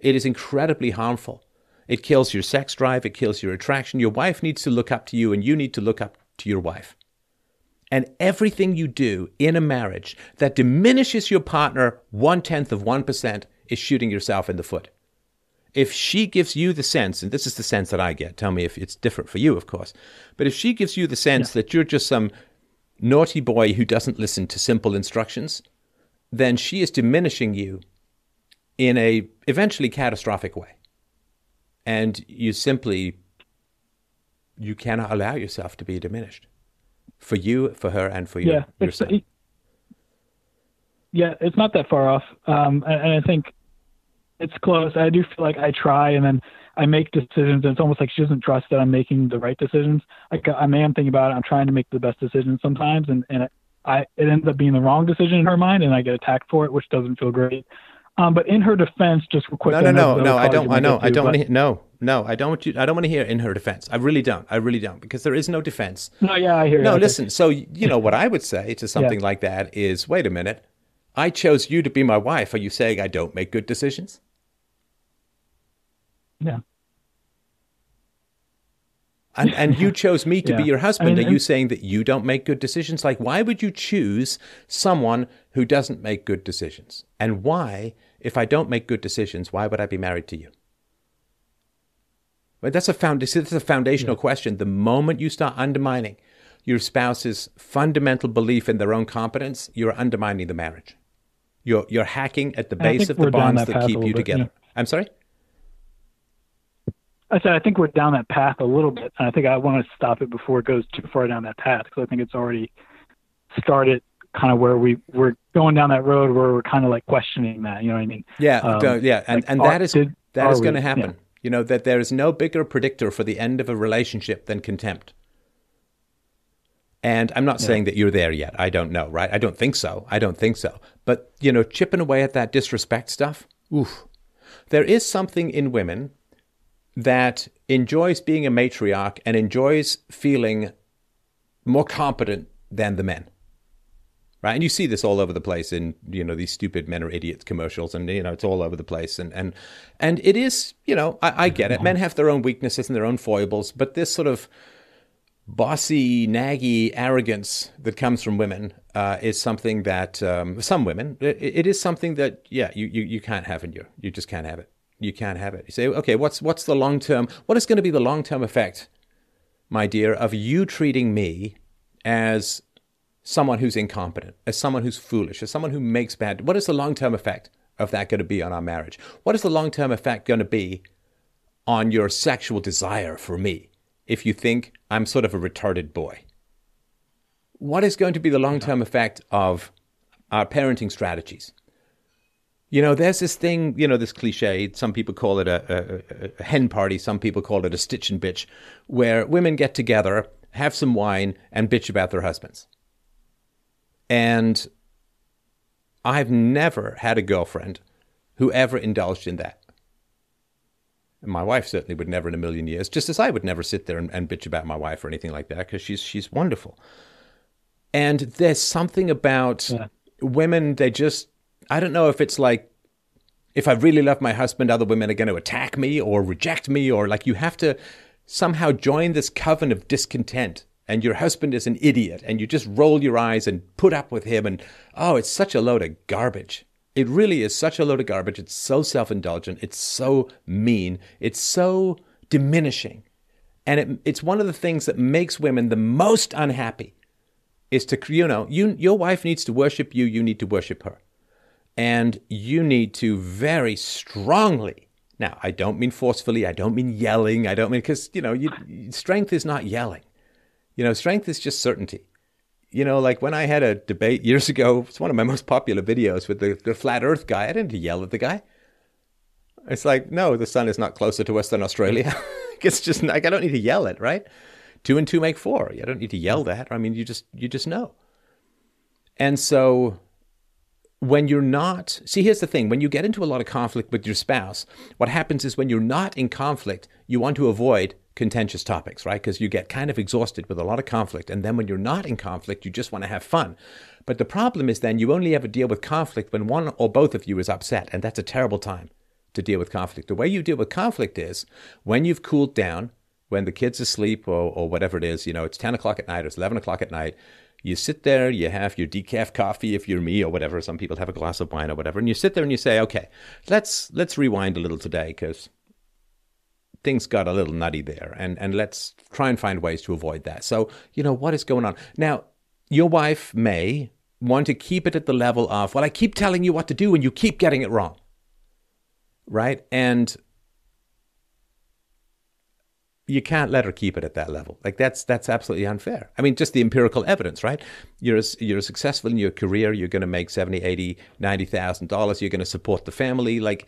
It is incredibly harmful. It kills your sex drive, it kills your attraction. Your wife needs to look up to you, and you need to look up to your wife. And everything you do in a marriage that diminishes your partner one tenth of 1% is shooting yourself in the foot. If she gives you the sense, and this is the sense that I get, tell me if it's different for you, of course, but if she gives you the sense yeah. that you're just some naughty boy who doesn't listen to simple instructions, then she is diminishing you in a eventually catastrophic way. And you simply you cannot allow yourself to be diminished for you, for her, and for yeah, your, yourself. It, yeah, it's not that far off, um, and, and I think it's close. I do feel like I try, and then I make decisions, and it's almost like she doesn't trust that I'm making the right decisions. Like I am thinking about it, I'm trying to make the best decisions sometimes, and and it, I it ends up being the wrong decision in her mind, and I get attacked for it, which doesn't feel great. Um, but in her defense, just quick. No, no, no, no. I don't. I know. I don't want to. No, no. I don't want you. I don't want to hear in her defense. I really don't. I really don't because there is no defense. No, yeah, I hear. You. No, you. listen. So you know what I would say to something yeah. like that is, wait a minute. I chose you to be my wife. Are you saying I don't make good decisions? Yeah. And, and you chose me to yeah. be your husband. I mean, Are you saying that you don't make good decisions? Like, why would you choose someone who doesn't make good decisions? And why if I don't make good decisions, why would I be married to you? But that's a found, that's a foundational yeah. question. The moment you start undermining your spouse's fundamental belief in their own competence, you're undermining the marriage. You're you're hacking at the base of the bonds that, that keep you bit, together. Yeah. I'm sorry. I said I think we're down that path a little bit, and I think I want to stop it before it goes too far down that path because I think it's already started kind of where we we're going down that road where we're kind of like questioning that. You know what I mean? Yeah, um, yeah, and like, and that is did, that is going to happen. Yeah. You know that there is no bigger predictor for the end of a relationship than contempt. And I'm not yeah. saying that you're there yet. I don't know, right? I don't think so. I don't think so. But you know, chipping away at that disrespect stuff. Oof. There is something in women that enjoys being a matriarch and enjoys feeling more competent than the men right? And you see this all over the place in you know these stupid men are idiots commercials, and you know it's all over the place, and and and it is you know I, I get it. Men have their own weaknesses and their own foibles, but this sort of bossy, naggy arrogance that comes from women uh, is something that um, some women it, it is something that yeah you, you you can't have in you you just can't have it. You can't have it. You say okay, what's what's the long term? What is going to be the long term effect, my dear, of you treating me as someone who's incompetent, as someone who's foolish, as someone who makes bad. What is the long term effect of that going to be on our marriage? What is the long term effect going to be on your sexual desire for me if you think I'm sort of a retarded boy? What is going to be the long term effect of our parenting strategies. You know, there's this thing, you know, this cliche, some people call it a, a, a, hen party, some people call it a stitch and bitch, where women get together, have some wine, and bitch about their husbands. And I've never had a girlfriend who ever indulged in that. And my wife certainly would never in a million years, just as I would never sit there and, and bitch about my wife or anything like that, because she's she's wonderful. And there's something about yeah. women, they just I don't know if it's like if I really love my husband, other women are going to attack me or reject me, or like you have to somehow join this coven of discontent. And your husband is an idiot, and you just roll your eyes and put up with him. And oh, it's such a load of garbage. It really is such a load of garbage. It's so self indulgent. It's so mean. It's so diminishing. And it, it's one of the things that makes women the most unhappy is to, you know, you, your wife needs to worship you, you need to worship her. And you need to very strongly, now, I don't mean forcefully, I don't mean yelling, I don't mean, because, you know, you, strength is not yelling. You know, strength is just certainty. You know, like when I had a debate years ago, it's one of my most popular videos with the, the flat earth guy. I didn't yell at the guy. It's like, no, the sun is not closer to us than Australia. it's just like, I don't need to yell it, right? Two and two make four. You don't need to yell that. I mean, you just, you just know. And so when you're not, see, here's the thing when you get into a lot of conflict with your spouse, what happens is when you're not in conflict, you want to avoid contentious topics, right? Because you get kind of exhausted with a lot of conflict. And then when you're not in conflict, you just want to have fun. But the problem is then you only ever deal with conflict when one or both of you is upset. And that's a terrible time to deal with conflict. The way you deal with conflict is when you've cooled down, when the kid's are asleep or, or whatever it is, you know, it's 10 o'clock at night or it's 11 o'clock at night, you sit there, you have your decaf coffee if you're me or whatever. Some people have a glass of wine or whatever, and you sit there and you say, "Okay, let's let's rewind a little today because things got a little nutty there, and and let's try and find ways to avoid that." So you know what is going on now. Your wife may want to keep it at the level of, "Well, I keep telling you what to do, and you keep getting it wrong." Right, and you can't let her keep it at that level. Like that's that's absolutely unfair. I mean, just the empirical evidence, right? You're you're successful in your career. You're going to make 70, 80, 90,000 dollars. You're going to support the family. Like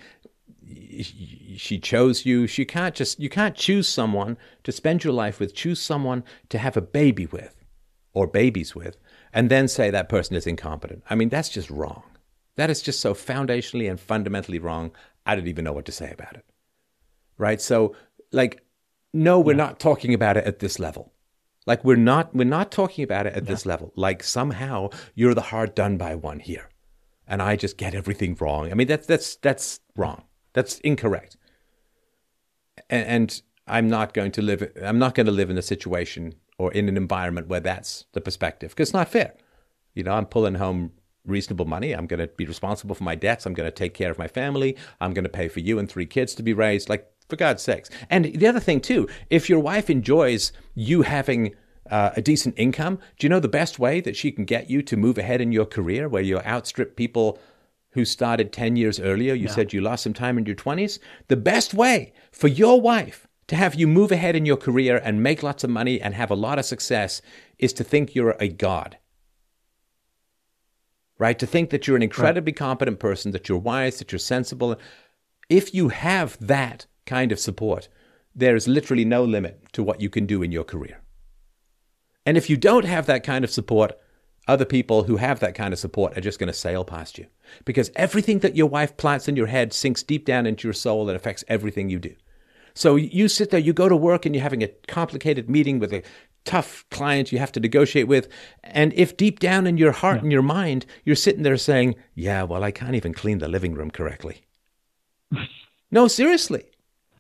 she chose you. She can't just you can't choose someone to spend your life with. Choose someone to have a baby with, or babies with, and then say that person is incompetent. I mean, that's just wrong. That is just so foundationally and fundamentally wrong. I don't even know what to say about it. Right? So, like no, we're yeah. not talking about it at this level. Like we're not we're not talking about it at yeah. this level. Like somehow you're the hard done by one here. And I just get everything wrong. I mean that's that's that's wrong. That's incorrect. And, and I'm not going to live I'm not going to live in a situation or in an environment where that's the perspective because it's not fair. You know, I'm pulling home reasonable money. I'm going to be responsible for my debts. I'm going to take care of my family. I'm going to pay for you and three kids to be raised. Like for God's sakes. And the other thing, too, if your wife enjoys you having uh, a decent income, do you know the best way that she can get you to move ahead in your career where you outstrip people who started 10 years earlier? You yeah. said you lost some time in your 20s. The best way for your wife to have you move ahead in your career and make lots of money and have a lot of success is to think you're a god. Right? To think that you're an incredibly right. competent person, that you're wise, that you're sensible. If you have that, kind of support, there is literally no limit to what you can do in your career. And if you don't have that kind of support, other people who have that kind of support are just going to sail past you. Because everything that your wife plants in your head sinks deep down into your soul and affects everything you do. So you sit there, you go to work, and you're having a complicated meeting with a tough client you have to negotiate with. And if deep down in your heart yeah. and your mind, you're sitting there saying, Yeah, well, I can't even clean the living room correctly. no, seriously.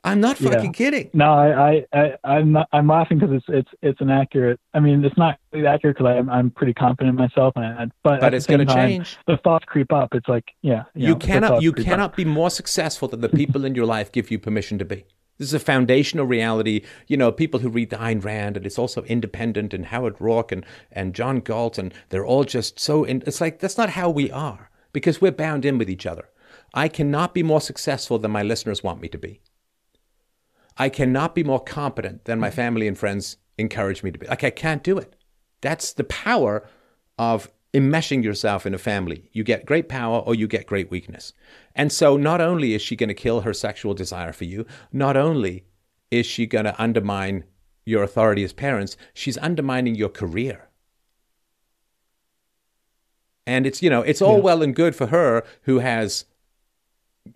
I'm not fucking yeah. kidding. No, I, I, I am not, I'm laughing because it's, it's, it's an accurate. I mean, it's not accurate because I'm, I'm pretty confident in myself, and but but it's going to change. The thoughts creep up. It's like, yeah, you, you know, cannot, you cannot up. be more successful than the people in your life give you permission to be. This is a foundational reality. You know, people who read the Ayn Rand, and it's also independent, and Howard Roark, and and John Galt, and they're all just so. In, it's like that's not how we are because we're bound in with each other. I cannot be more successful than my listeners want me to be. I cannot be more competent than my mm-hmm. family and friends encourage me to be. Like, I can't do it. That's the power of enmeshing yourself in a family. You get great power or you get great weakness. And so not only is she going to kill her sexual desire for you, not only is she going to undermine your authority as parents, she's undermining your career. And it's, you know, it's all yeah. well and good for her who has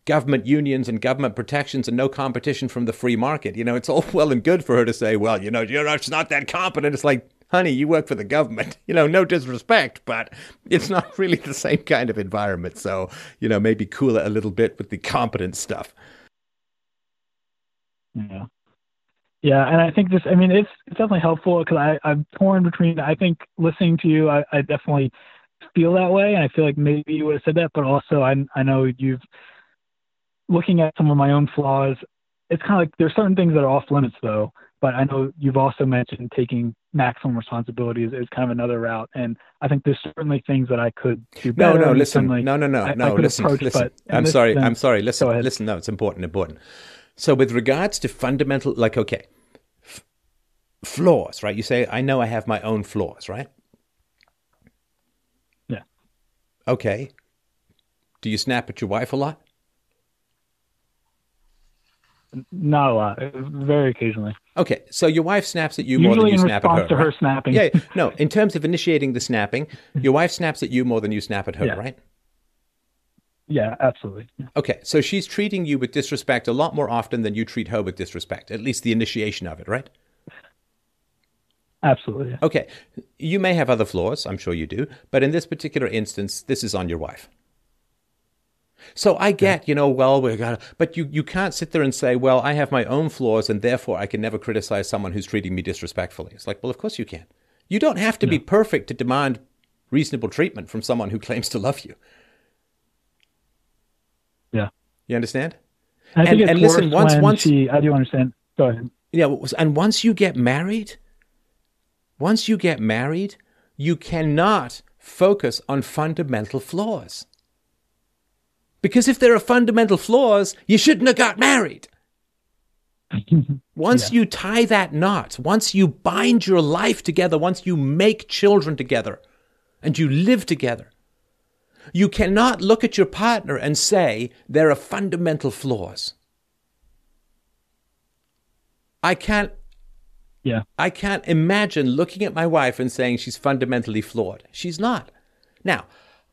government unions and government protections and no competition from the free market. You know, it's all well and good for her to say, well, you know, not, not that competent. It's like, honey, you work for the government. You know, no disrespect, but it's not really the same kind of environment. So, you know, maybe cool it a little bit with the competent stuff. Yeah. Yeah, and I think this. I mean, it's it's definitely helpful because I I'm torn between. I think listening to you, I, I definitely feel that way, and I feel like maybe you would have said that, but also I I know you've looking at some of my own flaws. It's kind of like there's certain things that are off limits though, but I know you've also mentioned taking maximum responsibility is, is kind of another route, and I think there's certainly things that I could do better. No, no, listen, no, no, no, I, no, I listen, listen. I'm sorry, then, I'm sorry. Listen, listen. No, it's important, important. So with regards to fundamental, like okay, flaws, right? You say, I know I have my own flaws, right? Yeah. Okay. Do you snap at your wife a lot? Not a uh, lot. Very occasionally. Okay, so your wife snaps at you Usually more than you snap at her. in response to right? her snapping. Yeah, no. In terms of initiating the snapping, mm-hmm. your wife snaps at you more than you snap at her, yeah. right? Yeah, absolutely. Yeah. Okay, so she's treating you with disrespect a lot more often than you treat her with disrespect. At least the initiation of it, right? Absolutely. Okay. You may have other flaws, I'm sure you do, but in this particular instance, this is on your wife. So I get, you know, well, we got, but you you can't sit there and say, well, I have my own flaws, and therefore I can never criticize someone who's treating me disrespectfully. It's like, well, of course you can. You don't have to no. be perfect to demand reasonable treatment from someone who claims to love you. Yeah. You understand? I and, and listen, once once she, I do understand. Go ahead. Yeah, and once you get married, once you get married, you cannot focus on fundamental flaws. Because if there are fundamental flaws, you shouldn't have got married. once yeah. you tie that knot, once you bind your life together, once you make children together and you live together, you cannot look at your partner and say there are fundamental flaws. I can't yeah. I can't imagine looking at my wife and saying she's fundamentally flawed. She's not. Now,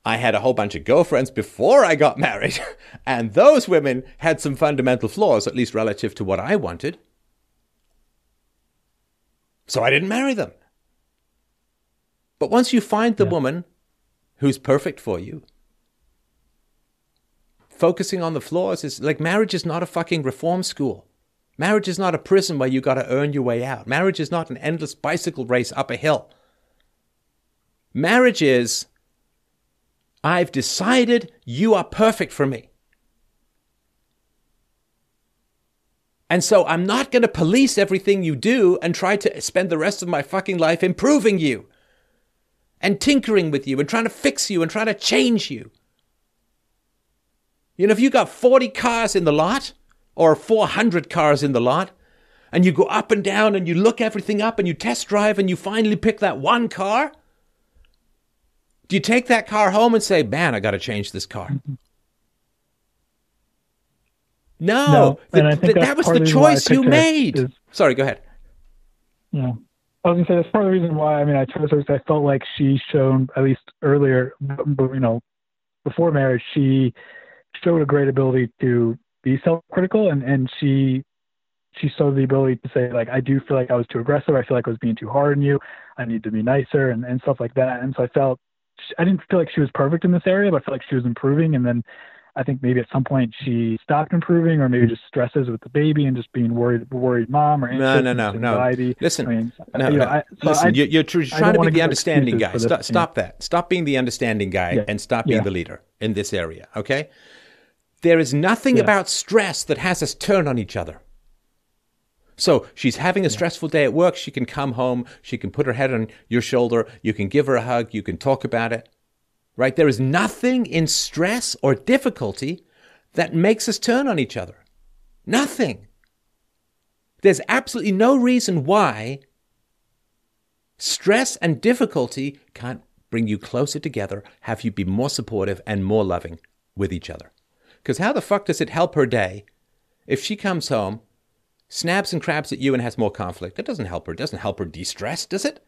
I had a whole bunch of girlfriends before I got married, and those women had some fundamental flaws, at least relative to what I wanted. So I didn't marry them. But once you find the yeah. woman who's perfect for you, focusing on the flaws is like marriage is not a fucking reform school. Marriage is not a prison where you got to earn your way out. Marriage is not an endless bicycle race up a hill. Marriage is I've decided you are perfect for me. And so I'm not going to police everything you do and try to spend the rest of my fucking life improving you and tinkering with you and trying to fix you and trying to change you. You know, if you got 40 cars in the lot, or 400 cars in the lot, and you go up and down and you look everything up and you test drive and you finally pick that one car? Do you take that car home and say, man, I got to change this car? Mm-hmm. No, no the, the, that was the choice you made. Is, Sorry, go ahead. Yeah. I was gonna say that's part of the reason why. I mean, I chose her because I felt like she shown at least earlier, you know, before marriage, she showed a great ability to be self-critical and and she she showed the ability to say like I do feel like I was too aggressive. I feel like I was being too hard on you. I need to be nicer and and stuff like that. And so I felt I didn't feel like she was perfect in this area, but I felt like she was improving. And then I think maybe at some point she stopped improving, or maybe just stresses with the baby and just being worried, worried mom, or no, no, no, no. Listen, I mean, no, you know, no. I, listen. I, you're, you're trying to be the understanding guy. Stop, stop that. Stop being the understanding guy yeah. and stop being yeah. the leader in this area. Okay. There is nothing yeah. about stress that has us turn on each other. So she's having a stressful day at work. She can come home. She can put her head on your shoulder. You can give her a hug. You can talk about it. Right? There is nothing in stress or difficulty that makes us turn on each other. Nothing. There's absolutely no reason why stress and difficulty can't bring you closer together, have you be more supportive and more loving with each other. Because how the fuck does it help her day if she comes home, snaps and crabs at you, and has more conflict? That doesn't help her. It doesn't help her de stress, does it?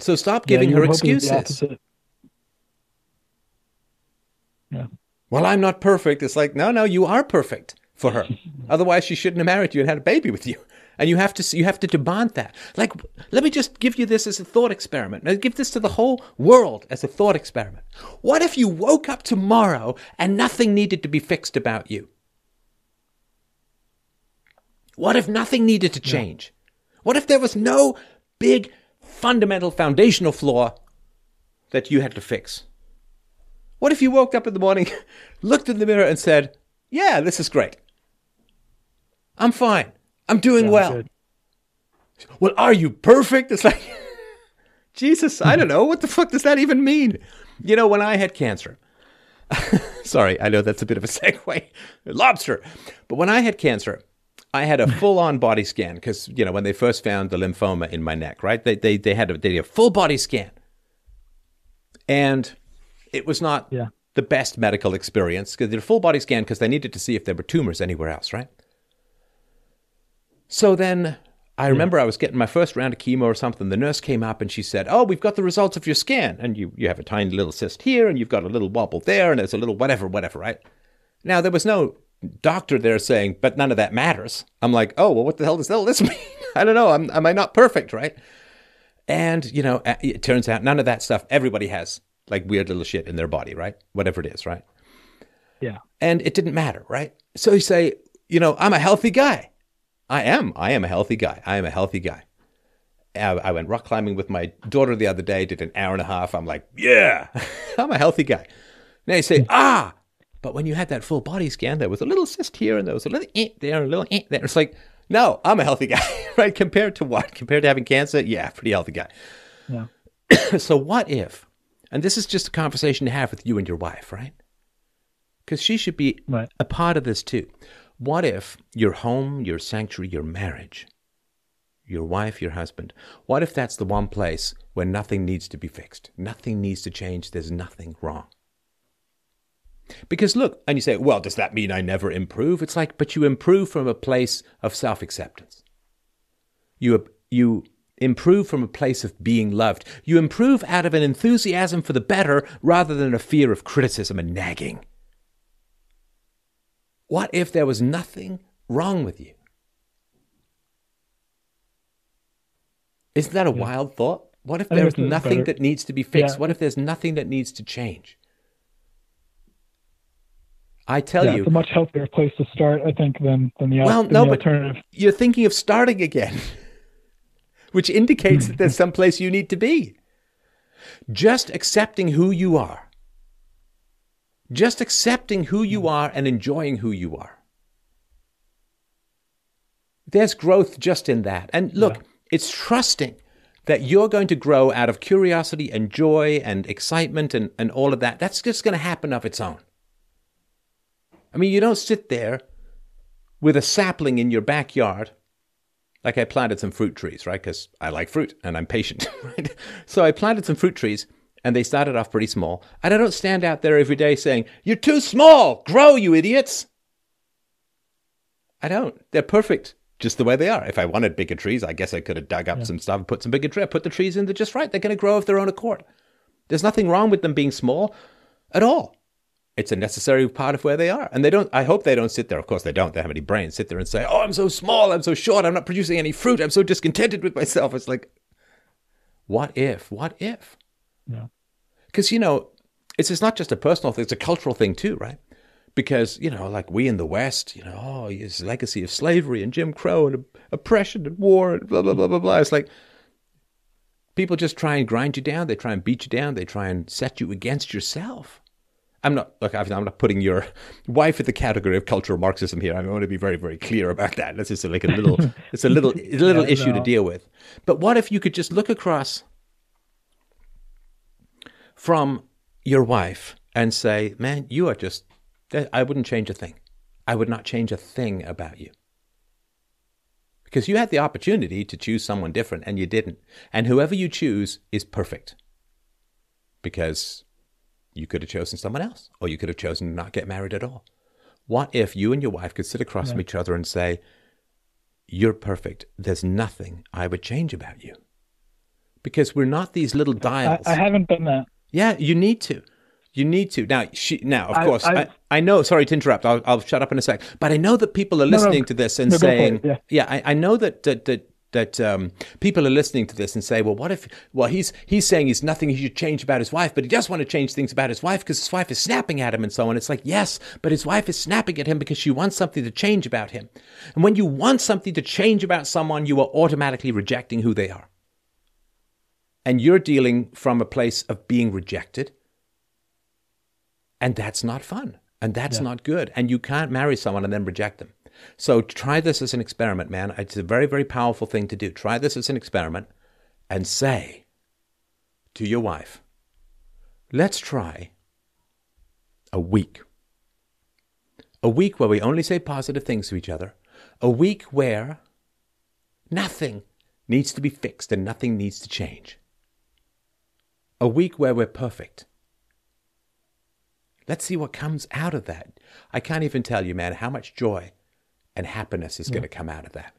So stop giving yeah, her excuses. Yeah. Well, I'm not perfect. It's like, no, no, you are perfect for her. Otherwise, she shouldn't have married you and had a baby with you. And you have to you have to demand that. Like, let me just give you this as a thought experiment. Now, give this to the whole world as a thought experiment. What if you woke up tomorrow and nothing needed to be fixed about you? What if nothing needed to change? Yeah. What if there was no big fundamental foundational flaw that you had to fix? What if you woke up in the morning, looked in the mirror, and said, Yeah, this is great. I'm fine. I'm doing well. Well, are you perfect? It's like, Jesus, I don't know. What the fuck does that even mean? You know, when I had cancer, sorry, I know that's a bit of a segue, lobster. But when I had cancer, I had a full on body scan because, you know, when they first found the lymphoma in my neck, right? They, they, they, had, a, they did a full body scan. And it was not yeah. the best medical experience because they did a full body scan because they needed to see if there were tumors anywhere else, right? So then I remember I was getting my first round of chemo or something. The nurse came up and she said, Oh, we've got the results of your scan. And you, you have a tiny little cyst here, and you've got a little wobble there, and there's a little whatever, whatever, right? Now, there was no doctor there saying, But none of that matters. I'm like, Oh, well, what the hell does all this mean? I don't know. I'm, am I not perfect, right? And, you know, it turns out none of that stuff, everybody has like weird little shit in their body, right? Whatever it is, right? Yeah. And it didn't matter, right? So you say, You know, I'm a healthy guy. I am. I am a healthy guy. I am a healthy guy. I, went rock climbing with my daughter the other day, did an hour and a half. I'm like, yeah, I'm a healthy guy. Now you say, ah, but when you had that full body scan, there was a little cyst here and there was a little eh there and a little eh there. It's like, no, I'm a healthy guy, right? Compared to what? Compared to having cancer? Yeah, pretty healthy guy. Yeah. so what if, and this is just a conversation to have with you and your wife, right? Because she should be right. a part of this too. What if your home, your sanctuary, your marriage, your wife, your husband, what if that's the one place where nothing needs to be fixed? Nothing needs to change. There's nothing wrong. Because look, and you say, well, does that mean I never improve? It's like, but you improve from a place of self acceptance. You, you improve from a place of being loved. You improve out of an enthusiasm for the better rather than a fear of criticism and nagging. What if there was nothing wrong with you? Isn't that a yeah. wild thought? What if there's nothing better. that needs to be fixed? Yeah. What if there's nothing that needs to change? I tell yeah, you, it's a much healthier place to start, I think, than than the, well, than no, the alternative. But you're thinking of starting again, which indicates hmm. that there's some place you need to be. Just accepting who you are just accepting who you hmm. are and enjoying who you are. There's growth just in that. And look, yeah. it's trusting that you're going to grow out of curiosity and joy and excitement and, and all of that. That's just going to happen of its own. I mean, you don't sit there with a sapling in your backyard like I planted some fruit trees, right? Because I like fruit and I'm patient, right? So I planted some fruit trees and they started off pretty small. And I don't stand out there every day saying, You're too small! Grow, you idiots! I don't. They're perfect just the way they are. If I wanted bigger trees, I guess I could have dug up yeah. some stuff and put some bigger trees. Put the trees in, they're just right. They're going to grow of their own accord. There's nothing wrong with them being small at all. It's a necessary part of where they are. And they don't, I hope they don't sit there. Of course, they don't. They have any brains. Sit there and say, Oh, I'm so small. I'm so short. I'm not producing any fruit. I'm so discontented with myself. It's like, what if? What if? Yeah. Because, you know, it's, it's not just a personal thing, it's a cultural thing too, right? Because, you know, like we in the West, you know, oh, his legacy of slavery and Jim Crow and oppression and war and blah, blah, blah, blah, blah. It's like people just try and grind you down. They try and beat you down. They try and set you against yourself. I'm not look. I'm not putting your wife in the category of cultural Marxism here. I want to be very, very clear about that. That's just like a little. it's a little, a little yeah, issue no. to deal with. But what if you could just look across from your wife and say, man, you are just, I wouldn't change a thing. I would not change a thing about you. because you had the opportunity to choose someone different and you didn't. And whoever you choose is perfect because you could have chosen someone else or you could have chosen to not get married at all. What if you and your wife could sit across yeah. from each other and say, You're perfect. There's nothing I would change about you. Because we're not these little dials. I, I haven't done that. Yeah, you need to. You need to now. She now, of I, course, I, I, know. Sorry to interrupt. I'll, I'll, shut up in a sec. But I know that people are listening no, no, to this and no, saying, yeah, yeah I, I, know that that that, that um, people are listening to this and say, well, what if? Well, he's he's saying he's nothing he should change about his wife, but he does want to change things about his wife because his wife is snapping at him and so on. It's like yes, but his wife is snapping at him because she wants something to change about him. And when you want something to change about someone, you are automatically rejecting who they are. And you're dealing from a place of being rejected and that's not fun. And that's yeah. not good. And you can't marry someone and then reject them. So try this as an experiment, man. It's a very, very powerful thing to do. Try this as an experiment and say to your wife, let's try a week. A week where we only say positive things to each other. A week where nothing needs to be fixed and nothing needs to change. A week where we're perfect Let's see what comes out of that. I can't even tell you, man, how much joy and happiness is yeah. going to come out of that.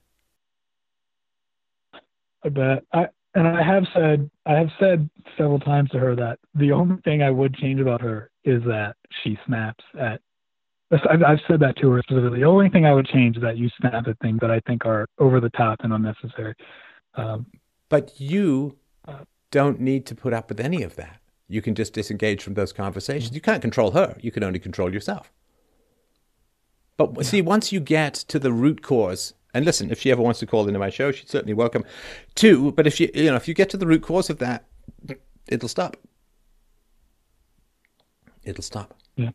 I bet. I and I have said I have said several times to her that the only thing I would change about her is that she snaps at. I've, I've said that to her specifically. The only thing I would change is that you snap at things that I think are over the top and unnecessary. Um, but you don't need to put up with any of that. You can just disengage from those conversations. You can't control her. You can only control yourself. But yeah. see, once you get to the root cause, and listen, if she ever wants to call into my show, she's certainly welcome too. But if you, you know, if you get to the root cause of that, it'll stop. It'll stop. Yeah.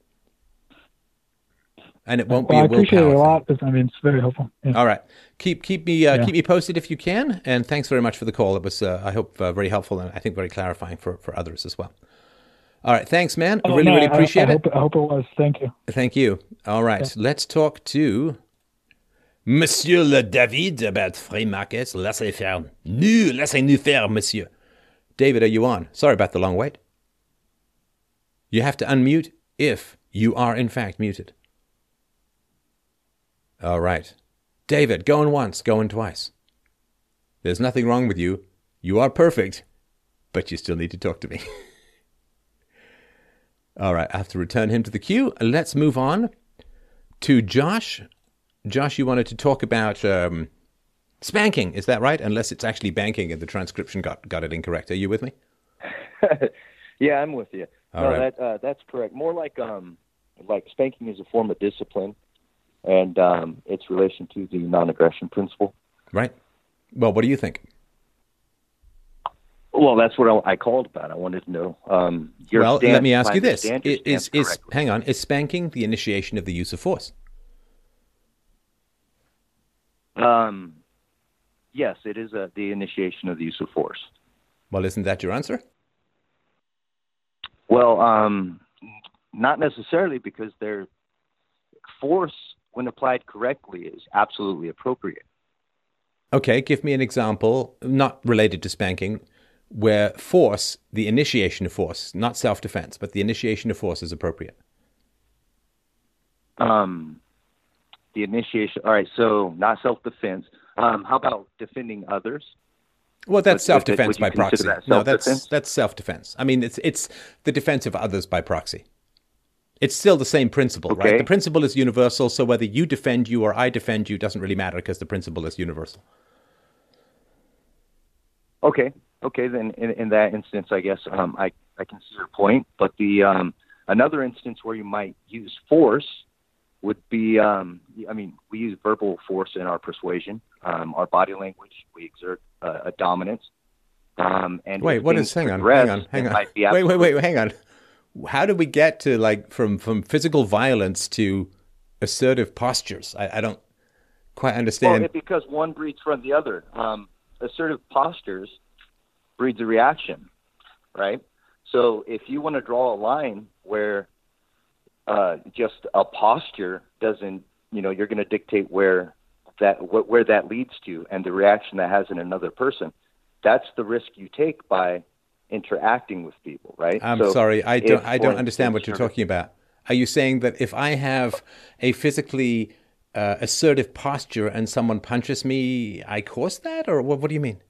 And it won't well, be. I appreciate it a lot. Because, I mean, it's very helpful. Yeah. All right, keep keep me uh, yeah. keep me posted if you can. And thanks very much for the call. It was, uh, I hope, uh, very helpful and I think very clarifying for for others as well. All right. Thanks, man. Oh, really, no, really appreciate I, I it. Hope, I hope it was. Thank you. Thank you. All right. Yeah. Let's talk to Monsieur le David about free markets. Laissez faire. Nous, laissez-nous faire, monsieur. David, are you on? Sorry about the long wait. You have to unmute if you are in fact muted. All right. David, going once, going twice. There's nothing wrong with you. You are perfect, but you still need to talk to me. All right, I have to return him to the queue. Let's move on to Josh. Josh, you wanted to talk about um, spanking, is that right? Unless it's actually banking and the transcription got, got it incorrect. Are you with me? yeah, I'm with you. All no, right. that, uh, that's correct. More like um, like spanking is a form of discipline, and um, its relation to the non-aggression principle. Right. Well, what do you think? Well, that's what I, called about. I wanted to know. Um, well, let me ask you this: is, is hang on? Is spanking the initiation of the use of force? Um, yes, it is a, the initiation of the use of force. Well, isn't that your answer? Well, um, not necessarily, because their force, when applied correctly, is absolutely appropriate. Okay, give me an example, not related to spanking, where force, the initiation of force, not self defense, but the initiation of force is appropriate? Um, the initiation. All right, so not self defense. Um, how about defending others? Well, that's self defense by proxy. That no, that's that's self defense. I mean, it's it's the defense of others by proxy. It's still the same principle, okay. right? The principle is universal, so whether you defend you or I defend you doesn't really matter because the principle is universal. Okay, okay, then in, in that instance, I guess um, I I can see your point. But the um, another instance where you might use force would be, um, I mean, we use verbal force in our persuasion, um, our body language. We exert uh, a dominance. Um, and wait, what is? Hang on, hang on, hang on. Wait, wait, wait, hang on. How did we get to like from from physical violence to assertive postures? I, I don't quite understand. Well, because one breeds from the other. Um, assertive postures breeds a reaction, right? So if you want to draw a line where uh, just a posture doesn't, you know, you're going to dictate where that what, where that leads to and the reaction that has in another person, that's the risk you take by interacting with people, right? I'm so sorry, I don't I don't understand what you're talking about. Are you saying that if I have a physically uh, assertive posture and someone punches me, I cause that, or what? What do you mean?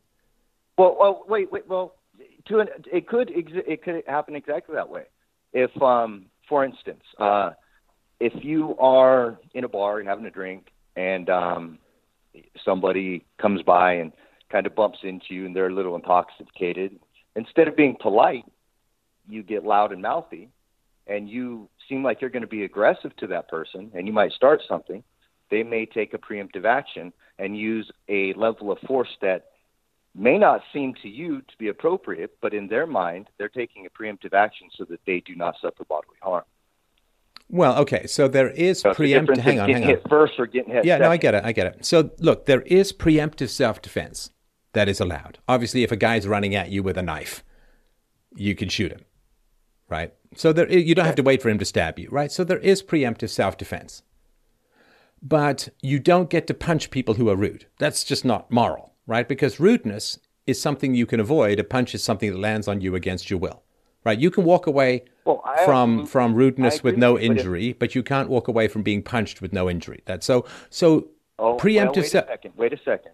Well, well, wait, wait. Well, to an, it could it could happen exactly that way. If, um, for instance, uh, if you are in a bar and having a drink, and um, somebody comes by and kind of bumps into you, and they're a little intoxicated, instead of being polite, you get loud and mouthy, and you seem like you're going to be aggressive to that person, and you might start something. They may take a preemptive action and use a level of force that may not seem to you to be appropriate, but in their mind, they're taking a preemptive action so that they do not suffer bodily harm. Well, okay, so there is so preemptive. Hang on, hang on. Hit first or getting hit. Yeah, second. no, I get it. I get it. So look, there is preemptive self-defense that is allowed. Obviously, if a guy's running at you with a knife, you can shoot him, right? So there, you don't have to wait for him to stab you, right? So there is preemptive self-defense, but you don't get to punch people who are rude. That's just not moral, right? Because rudeness is something you can avoid. A punch is something that lands on you against your will right? You can walk away well, from from rudeness with no injury, but, you can't walk away from being punched with no injury. That so so oh, preemptive. Well, wait a second. Wait a second.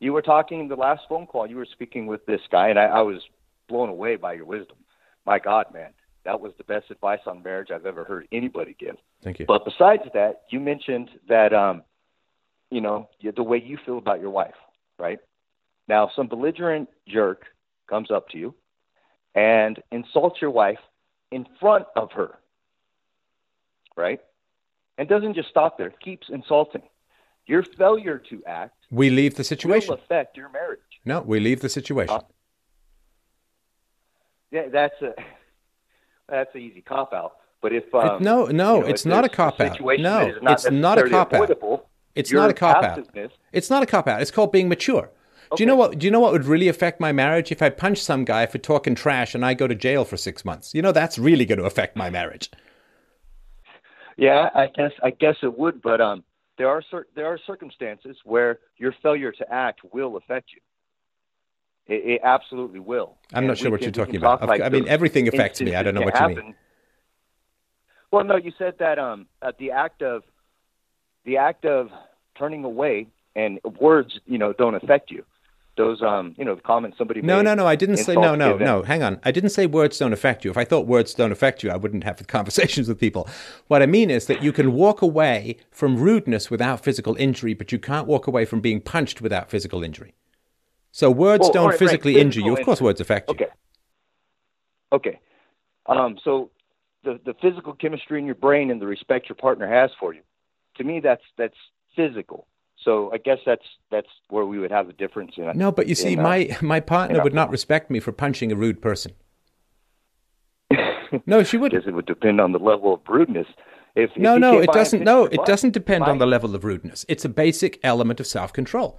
You were talking the last phone call. You were speaking with this guy, and I, I was blown away by your wisdom. My God, man, that was the best advice on marriage I've ever heard anybody give. Thank you. But besides that, you mentioned that um, you know the way you feel about your wife, right? Now, some belligerent jerk comes up to you and insults your wife in front of her, right? And doesn't just stop there, keeps insulting. Your failure to act we leave the situation will affect your marriage. No, we leave the situation. Uh, yeah, that's a that's an easy cop out. But if um, it, no, no, you know, it's not a cop out. No, it's not a cop out. It's not a cop out. It's not a cop out. It's called being mature. Okay. Do you know what? Do you know what would really affect my marriage if I punch some guy for talking trash and I go to jail for six months? You know that's really going to affect my marriage. Yeah, I guess I guess it would, but um, there are cer- there are circumstances where your failure to act will affect you. It, it absolutely will. I'm and not sure what can, you're talking about. Like I mean, everything affects me. I don't know what happen. you mean. Well, no, you said that um, uh, the act of the act of turning away and words, you know, don't affect you. Those um you know the comments somebody no made, no no no. i didn't say no no no. hang on. I didn't say words don't affect you. If i thought words don't affect you i wouldn't have conversations with people. What i mean is that you can walk away from rudeness without physical injury but you can't walk away from being punched without physical injury. So words well, don't right, physically right. injure you. Of course words affect you. okay. Okay. Um so the the physical chemistry in your brain and the respect your partner has for you to me that's that's physical so I guess that's that's where we would have a difference in. No, but you see, my my partner would not respect me for punching a rude person. no, she wouldn't. Because it would depend on the level of rudeness. If, no, if no, it doesn't. No, it doesn't depend on the level of rudeness. It's a basic element of self control.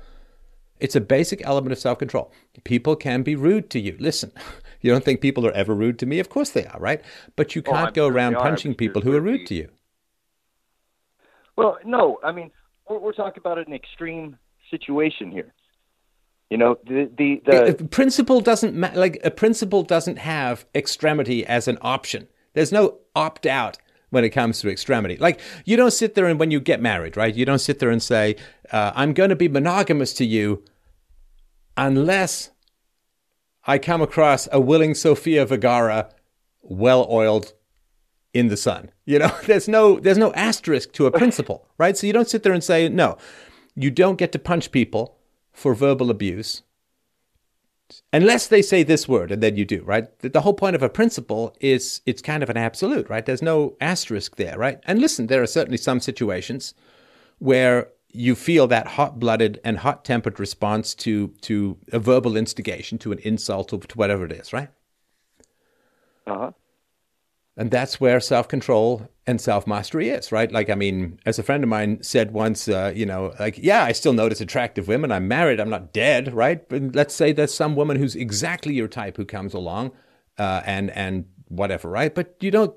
It's a basic element of self control. People can be rude to you. Listen, you don't think people are ever rude to me? Of course they are, right? But you oh, can't oh, go around punching people who are rude to you. Well, no, I mean, we're, we're talking about an extreme situation here. You know, the the, the principle doesn't ma- like a principle doesn't have extremity as an option. There's no opt out when it comes to extremity. Like you don't sit there and when you get married, right? You don't sit there and say, uh, "I'm going to be monogamous to you," unless I come across a willing Sofia Vergara, well oiled in the sun. You know, there's no there's no asterisk to a principle, right? So you don't sit there and say, no, you don't get to punch people for verbal abuse unless they say this word and then you do right? The, whole point of a principle is it's kind of an absolute right? There's no asterisk there right? And listen there are certainly some situations where you feel that hot-blooded and hot-tempered response to to a verbal instigation to an insult or to whatever it is right? Uh-huh and that's where self control and self mastery is, right? Like, I mean, as a friend of mine said once, uh, you know, like, yeah, I still notice attractive women. I'm married. I'm not dead, right? But let's say there's some woman who's exactly your type who comes along, uh, and and whatever, right? But you don't,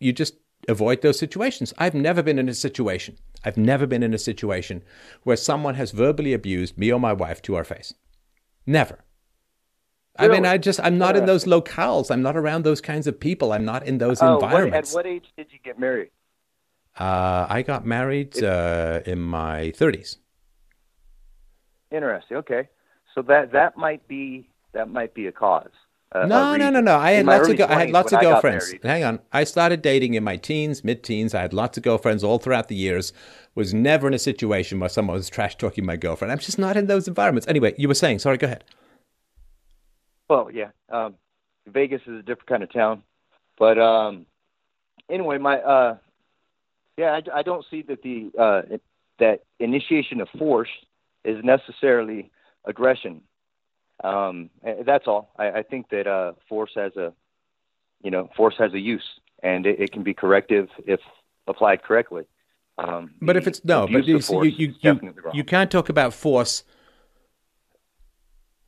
you just avoid those situations. I've never been in a situation. I've never been in a situation where someone has verbally abused me or my wife to our face. Never. Really? I mean, I just, I'm not in those locales. I'm not around those kinds of people. I'm not in those uh, environments. What, at what age did you get married? Uh, I got married uh, in my 30s. Interesting. Okay, so that that might be that might be a cause. Uh, no, no, no, no. I had lots of go- I had lots of girlfriends. Hang on. I started dating in my teens, mid-teens. I had lots of girlfriends all throughout the years. Was never in a situation where someone was trash talking my girlfriend. I'm just not in those environments. Anyway, you were saying. Sorry, go ahead. Well, yeah. Um, Vegas is a different kind of town, but um, anyway, my uh, yeah, I, I don't see that the uh, that initiation of force is necessarily aggression. Um, that's all. I, I think that uh, force has a, you know, force has a use, and it, it can be corrective if applied correctly. Um, but if it's no, but you, you, you, you, you can't talk about force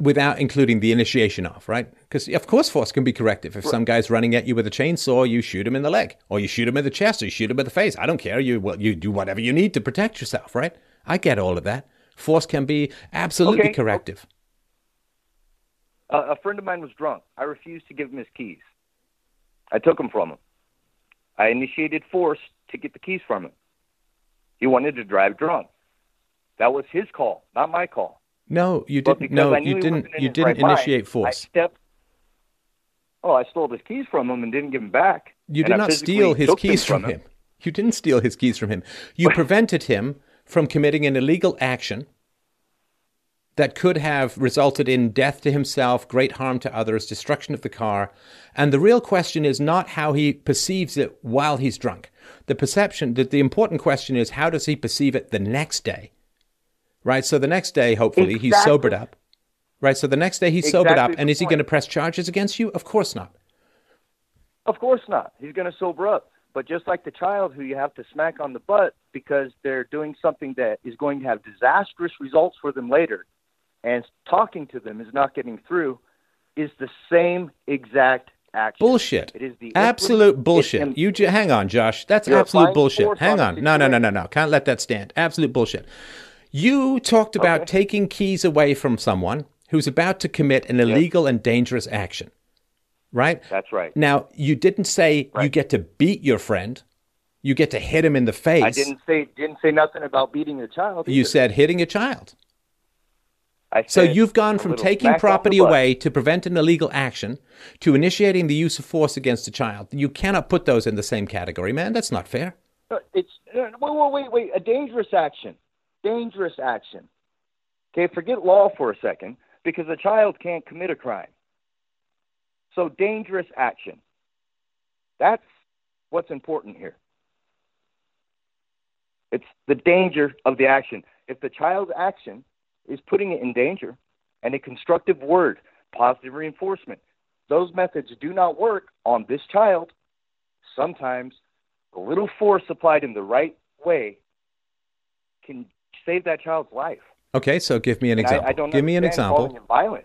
without including the initiation of, right? Because of course force can be corrective. If right. some guy's running at you with a chainsaw, you shoot him in the leg, or you shoot him in the chest, or you shoot him in the face. I don't care. You well, you do whatever you need to protect yourself, right? I get all of that. Force can be absolutely okay. corrective. Uh, a friend of mine was drunk. I refused to give him his keys. I took them from him. I initiated force to get the keys from him. He wanted to drive drunk. That was his call, not my call. No, you didn't. No, you didn't. You didn't right initiate mind, force. I stepped. Oh, I stole his keys from him and didn't give them back. You did not steal his keys from him. him. You didn't steal his keys from him. You prevented him from committing an illegal action that could have resulted in death to himself, great harm to others, destruction of the car. And the real question is not how he perceives it while he's drunk. The perception, the, the important question is how does he perceive it the next day? Right? So the next day, hopefully, exactly. he's sobered up. Right? So the next day he's exactly sobered up. And is he going to press charges against you? Of course not. Of course not. He's going to sober up. But just like the child who you have to smack on the butt because they're doing something that is going to have disastrous results for them later, and talking to them is not getting through is the same exact action. Bullshit. It is the absolute bullshit. You j- hang on, Josh. That's absolute bullshit. Hang on. No, no, no, no, no. Can't let that stand. Absolute bullshit. You talked about okay. taking keys away from someone who's about to commit an illegal yes. and dangerous action. Right? That's right. Now, you didn't say right. you get to beat your friend. You get to hit him in the face. I didn't say didn't say nothing about beating a child. Either. You said hitting a child so you've gone from taking property away to prevent an illegal action to initiating the use of force against a child. You cannot put those in the same category, man. That's not fair. It's wait, wait, wait, wait. A dangerous action. Dangerous action. Okay, forget law for a second because a child can't commit a crime. So dangerous action. That's what's important here. It's the danger of the action. If the child's action is putting it in danger. And a constructive word, positive reinforcement, those methods do not work on this child. Sometimes a little force applied in the right way can save that child's life. Okay, so give me an example. I, I don't give me an example.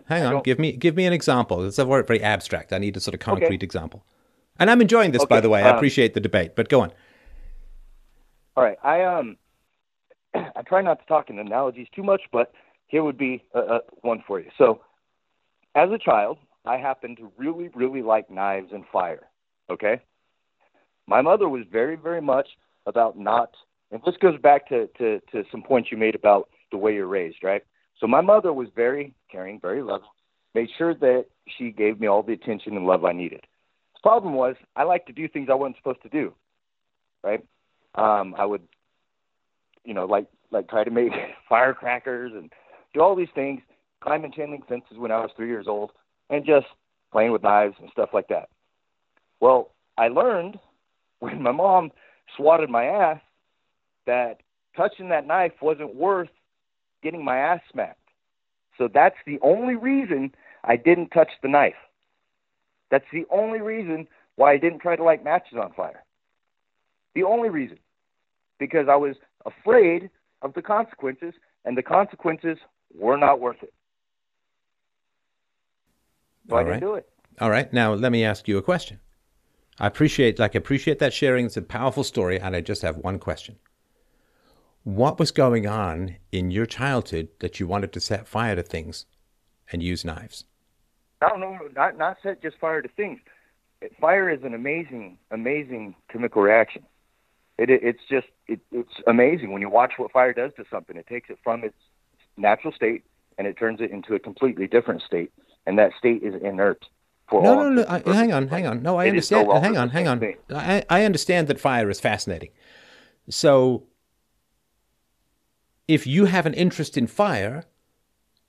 Hang on, give me give me an example. It's a word very abstract. I need a sort of concrete okay. example. And I'm enjoying this, okay, by the way. I um, appreciate the debate, but go on. All right, I um, I try not to talk in analogies too much, but here would be a, a, one for you. So, as a child, I happened to really, really like knives and fire. Okay, my mother was very, very much about not. And this goes back to, to, to some points you made about the way you're raised, right? So my mother was very caring, very loving, made sure that she gave me all the attention and love I needed. The problem was I liked to do things I wasn't supposed to do, right? Um, I would, you know, like like try to make firecrackers and do all these things, climbing chain link fences when I was three years old, and just playing with knives and stuff like that. Well, I learned when my mom swatted my ass that touching that knife wasn't worth getting my ass smacked. So that's the only reason I didn't touch the knife. That's the only reason why I didn't try to light matches on fire. The only reason. Because I was afraid of the consequences, and the consequences were not worth it. So All I didn't right. do it. All right. Now let me ask you a question. I appreciate like appreciate that sharing. It's a powerful story, and I just have one question. What was going on in your childhood that you wanted to set fire to things and use knives? I don't know, not not set just fire to things. Fire is an amazing, amazing chemical reaction. It, it it's just it, it's amazing when you watch what fire does to something. It takes it from its natural state and it turns it into a completely different state, and that state is inert. For no, no, no. I, hang on, hang on. No, I it understand. No hang on, hang on. I, I understand that fire is fascinating. So, if you have an interest in fire,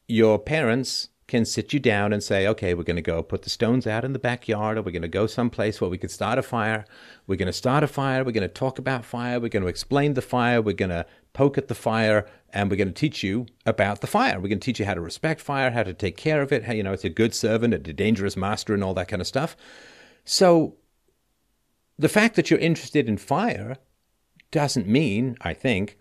your parents can sit you down and say, okay, we're going to go put the stones out in the backyard, or we're going to go someplace where we could start a fire. We're going to start a fire. We're going to talk about fire. We're going to explain the fire. We're going to poke at the fire, and we're going to teach you about the fire. We're going to teach you how to respect fire, how to take care of it, how, you know, it's a good servant, a dangerous master, and all that kind of stuff. So the fact that you're interested in fire doesn't mean, I think,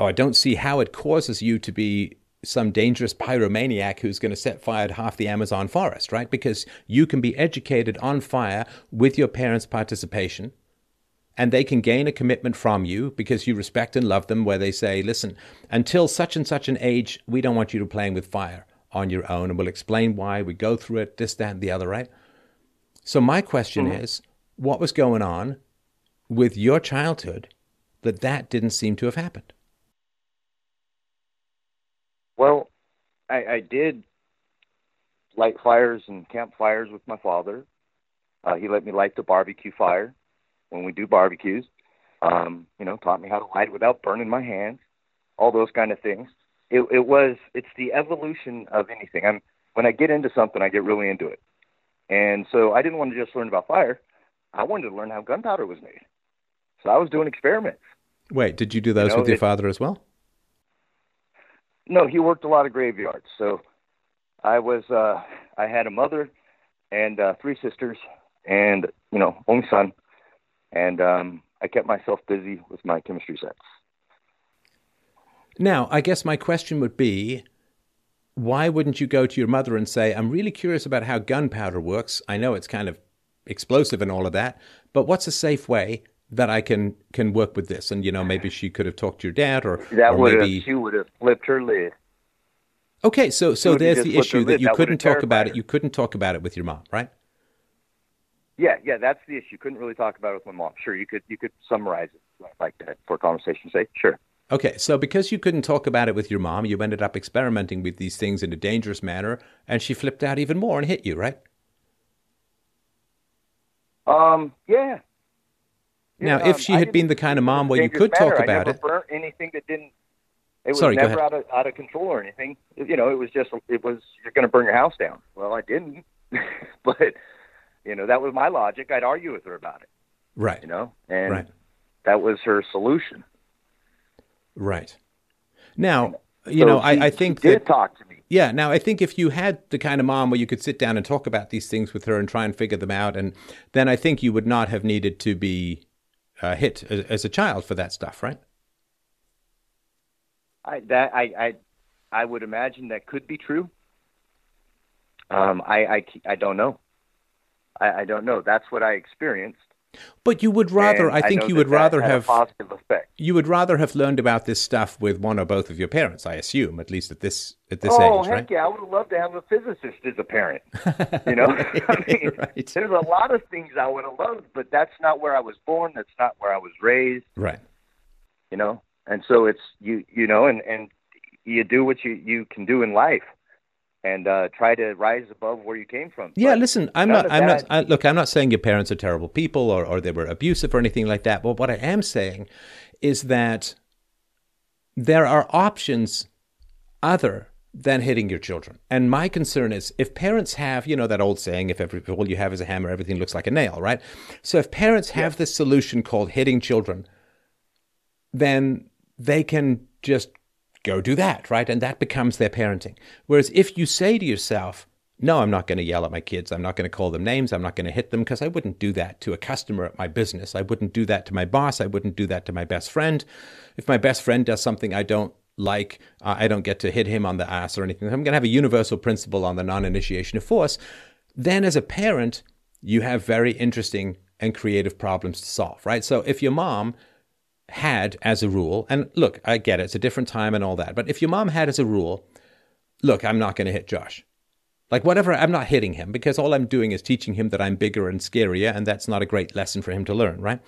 or I don't see how it causes you to be some dangerous pyromaniac who's going to set fire to half the Amazon forest, right? Because you can be educated on fire with your parents' participation and they can gain a commitment from you because you respect and love them where they say, listen, until such and such an age, we don't want you to playing with fire on your own and we'll explain why we go through it, this, that, and the other, right? So my question mm-hmm. is, what was going on with your childhood that that didn't seem to have happened? Well, I, I did light fires and campfires with my father. Uh, he let me light the barbecue fire when we do barbecues. Um, you know, taught me how to light without burning my hands. All those kind of things. It, it was it's the evolution of anything. I'm when I get into something, I get really into it. And so I didn't want to just learn about fire. I wanted to learn how gunpowder was made. So I was doing experiments. Wait, did you do those you know, with your it, father as well? No, he worked a lot of graveyards. So I was uh I had a mother and uh three sisters and you know, only son and um I kept myself busy with my chemistry sets. Now, I guess my question would be why wouldn't you go to your mother and say, I'm really curious about how gunpowder works. I know it's kind of explosive and all of that, but what's a safe way that I can can work with this. And you know, maybe she could have talked to your dad, or that would maybe... have she would have flipped her lid. Okay, so so there's the issue that you that couldn't talk about her. it. You couldn't talk about it with your mom, right? Yeah, yeah, that's the issue. Couldn't really talk about it with my mom. Sure, you could you could summarize it like that for conversation's sake. Sure. Okay, so because you couldn't talk about it with your mom, you ended up experimenting with these things in a dangerous manner, and she flipped out even more and hit you, right? Um, yeah, now, if um, she had been the kind of mom where you could talk about it, anything that didn't. It was Sorry, never out of out of control or anything. You know, it was just it was you're going to burn your house down. Well, I didn't, but you know that was my logic. I'd argue with her about it. Right. You know, and right. that was her solution. Right. Now, you so know, I, I think did that, talk to me. Yeah. Now, I think if you had the kind of mom where you could sit down and talk about these things with her and try and figure them out, and then I think you would not have needed to be uh, hit as, as, a child for that stuff, right? I that I I, I would imagine that could be true. Um, I, I I don't know. I, I don't know. That's what I experienced. But you would rather, and I think, I you would rather have positive effect. You would rather have learned about this stuff with one or both of your parents, I assume, at least at this at this oh, age, heck right? yeah! I would love to have a physicist as a parent. You know, I mean, right. there's a lot of things I would have loved, but that's not where I was born. That's not where I was raised. Right. You know, and so it's you. You know, and and you do what you you can do in life and uh, try to rise above where you came from. Yeah, but listen, I'm not. I'm that, not. I, look, I'm not saying your parents are terrible people or or they were abusive or anything like that. But what I am saying is that there are options other than hitting your children. And my concern is if parents have, you know, that old saying, if, every, if all you have is a hammer, everything looks like a nail, right? So if parents have yeah. this solution called hitting children, then they can just go do that, right? And that becomes their parenting. Whereas if you say to yourself, no, I'm not going to yell at my kids. I'm not going to call them names. I'm not going to hit them because I wouldn't do that to a customer at my business. I wouldn't do that to my boss. I wouldn't do that to my best friend. If my best friend does something I don't like, uh, I don't get to hit him on the ass or anything. I'm going to have a universal principle on the non initiation of force. Then, as a parent, you have very interesting and creative problems to solve, right? So if your mom had as a rule, and look, I get it, it's a different time and all that, but if your mom had as a rule, look, I'm not going to hit Josh. Like, whatever, I'm not hitting him because all I'm doing is teaching him that I'm bigger and scarier, and that's not a great lesson for him to learn, right?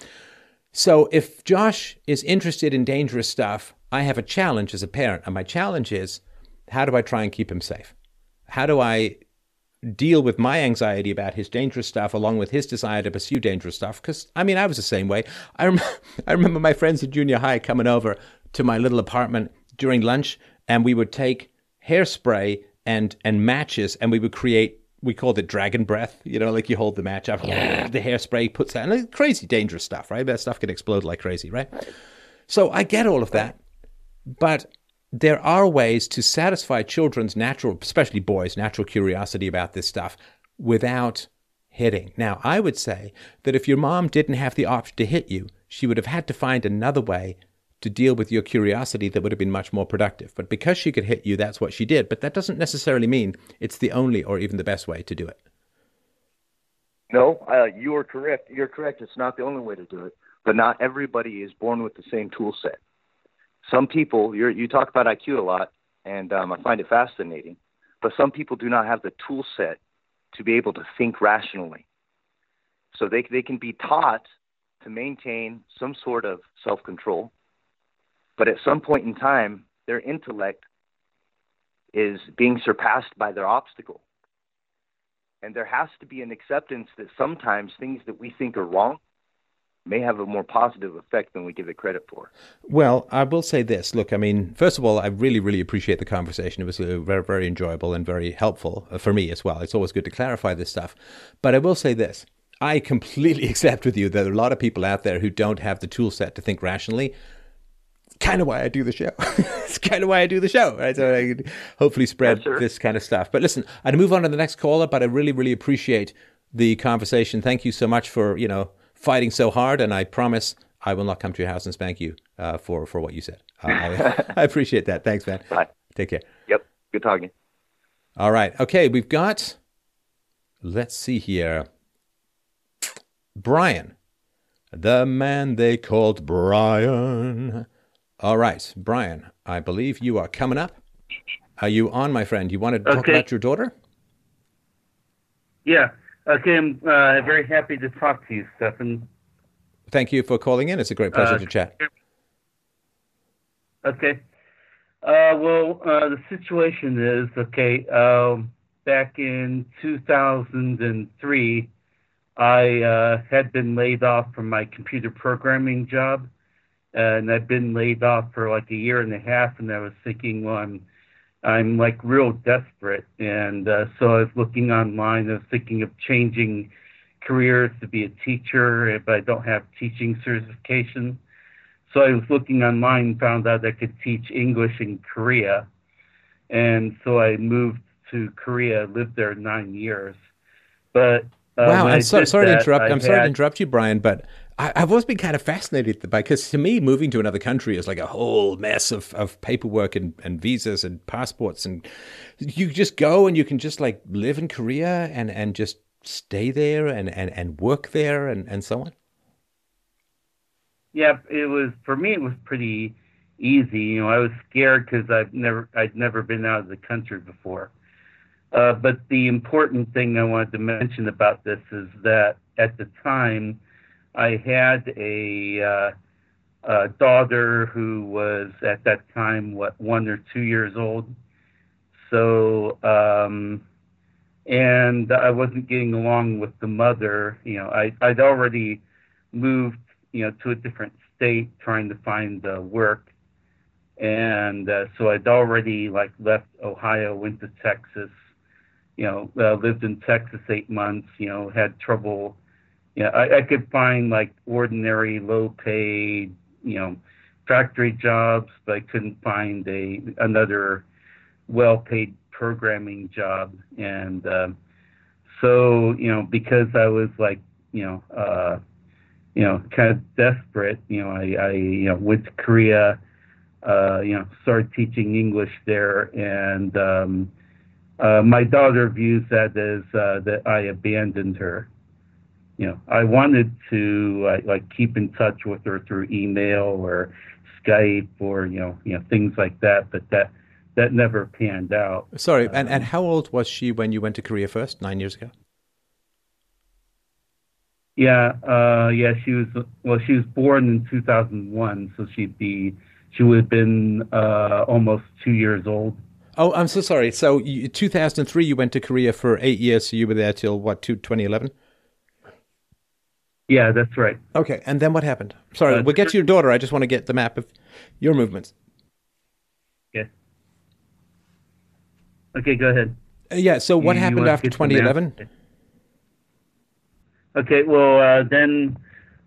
So, if Josh is interested in dangerous stuff, I have a challenge as a parent, and my challenge is how do I try and keep him safe? How do I deal with my anxiety about his dangerous stuff along with his desire to pursue dangerous stuff? Because, I mean, I was the same way. I, rem- I remember my friends at junior high coming over to my little apartment during lunch, and we would take hairspray and and matches, and we would create. We called it dragon breath. You know, like you hold the match up, yeah. the hairspray puts out, and crazy dangerous stuff, right? That stuff can explode like crazy, right? So I get all of that, but there are ways to satisfy children's natural, especially boys' natural curiosity about this stuff without hitting. Now, I would say that if your mom didn't have the option to hit you, she would have had to find another way to deal with your curiosity that would have been much more productive. But because she could hit you, that's what she did. But that doesn't necessarily mean it's the only or even the best way to do it. No, uh, you are correct. You're correct. It's not the only way to do it, but not everybody is born with the same tool set. Some people, you talk about IQ a lot, and um, I find it fascinating, but some people do not have the tool set to be able to think rationally. So they they can be taught to maintain some sort of self control, but at some point in time, their intellect is being surpassed by their obstacle. And there has to be an acceptance that sometimes things that we think are wrong may have a more positive effect than we give it credit for. Well, I will say this. Look, I mean, first of all, I really, really appreciate the conversation. It was uh, very, very enjoyable and very helpful uh, for me as well. It's always good to clarify this stuff. But I will say this. I completely accept with you that there are a lot of people out there who don't have the tool set to think rationally kind of why I do the show. it's kind of why I do the show, right? So I can hopefully spread yes, this kind of stuff. But listen, I'd move on to the next caller, but I really, really appreciate the conversation. Thank you so much for, you know, fighting so hard. And I promise I will not come to your house and spank you uh, for, for what you said. Uh, I, I, appreciate that. Thanks, man. Bye. Take care. Yep. Good talking. All right. Okay. We've got, let's see here. Brian, the man they called Brian. All right, Brian, I believe you are coming up. Are you on, my friend? You want to talk okay. about your daughter? Yeah. Okay, I'm uh, very happy to talk to you, Stefan. Thank you for calling in. It's a great pleasure uh, to chat. Okay. Uh, well, uh, the situation is okay. Um, back in 2003, I uh, had been laid off from my computer programming job and I've been laid off for like a year and a half, and I was thinking, well, I'm I'm like real desperate, and uh, so I was looking online. I was thinking of changing careers to be a teacher if I don't have teaching certification. So I was looking online and found out I could teach English in Korea, and so I moved to Korea, lived there nine years. But uh, wow, I'm so, sorry that, to interrupt. I am sorry to interrupt you, Brian, but I, have always been kind of fascinated by because to me, moving to another country is like a whole mess of, of paperwork and, and visas and passports, and you just go and you can just like live in Korea and, and just stay there and, and, and work there and, and so on. Yeah, it was for me. It was pretty easy. You know, I was scared because I've never I'd never been out of the country before. Uh, but the important thing I wanted to mention about this is that at the time I had a, uh, a daughter who was at that time what one or two years old. So um, and I wasn't getting along with the mother. You know, I I'd already moved you know to a different state trying to find uh, work, and uh, so I'd already like left Ohio, went to Texas. You know, uh, lived in Texas eight months. You know, had trouble yeah, I, I could find like ordinary low paid, you know, factory jobs, but I couldn't find a another well paid programming job. And uh, so, you know, because I was like, you know, uh, you know, kind of desperate, you know, I, I you know went to Korea, uh, you know, started teaching English there, and um, uh, my daughter views that as uh, that I abandoned her you know, I wanted to uh, like keep in touch with her through email or Skype or you know, you know, things like that. But that that never panned out. Sorry, and and how old was she when you went to Korea first? Nine years ago. Yeah, uh, yeah, she was. Well, she was born in 2001, so she'd be. She would have been uh, almost two years old. Oh, I'm so sorry. So, you, 2003, you went to Korea for eight years. So you were there till what? 2011. Yeah, that's right. Okay, and then what happened? Sorry, uh, we'll get to your daughter. I just want to get the map of your movements. Yeah. Okay, go ahead. Uh, yeah. So, what you, happened you after 2011? Okay, well, uh, then,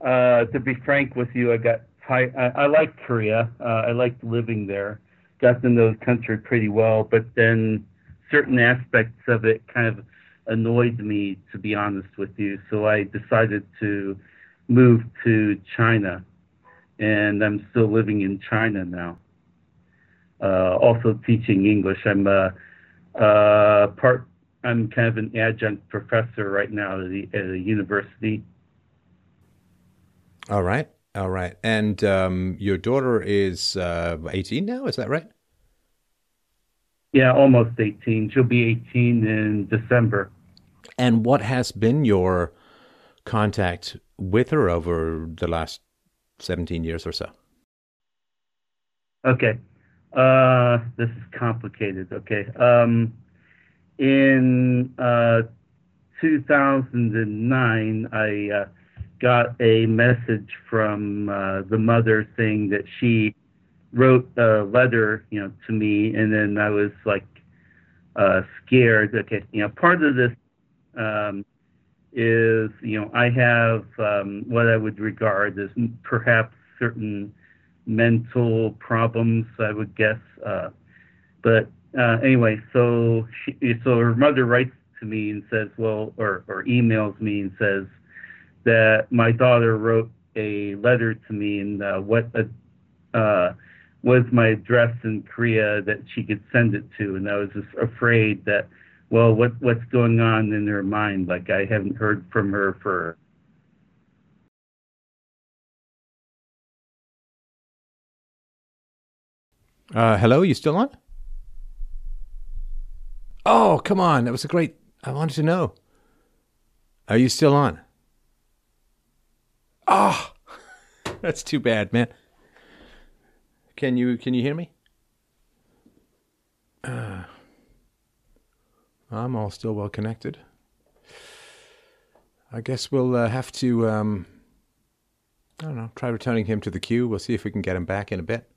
uh, to be frank with you, I got I, I like Korea. Uh, I liked living there. Got to know the country pretty well, but then certain aspects of it kind of annoyed me, to be honest with you. So I decided to move to China, and I'm still living in China now. Uh, also teaching English. I'm a, a part I'm kind of an adjunct professor right now at, the, at a university. All right, all right. And um, your daughter is uh, 18 now, is that right? Yeah, almost 18. She'll be 18 in December. And what has been your contact with her over the last 17 years or so? Okay. Uh, this is complicated. Okay. Um, in uh, 2009, I uh, got a message from uh, the mother saying that she wrote a letter, you know, to me, and then I was like uh, scared. Okay, you know, part of this um, is, you know, I have um, what I would regard as perhaps certain mental problems, I would guess, uh, but uh, anyway, so she, so her mother writes to me and says, well, or, or emails me and says that my daughter wrote a letter to me and uh, what uh, uh, was my address in Korea that she could send it to, and I was just afraid that, well, what what's going on in her mind? Like I haven't heard from her for Uh, hello, you still on? Oh, come on. That was a great. I wanted to know. Are you still on? Oh, that's too bad, man. Can you can you hear me? Uh, I'm all still well connected. I guess we'll uh, have to. Um, I don't know. Try returning him to the queue. We'll see if we can get him back in a bit.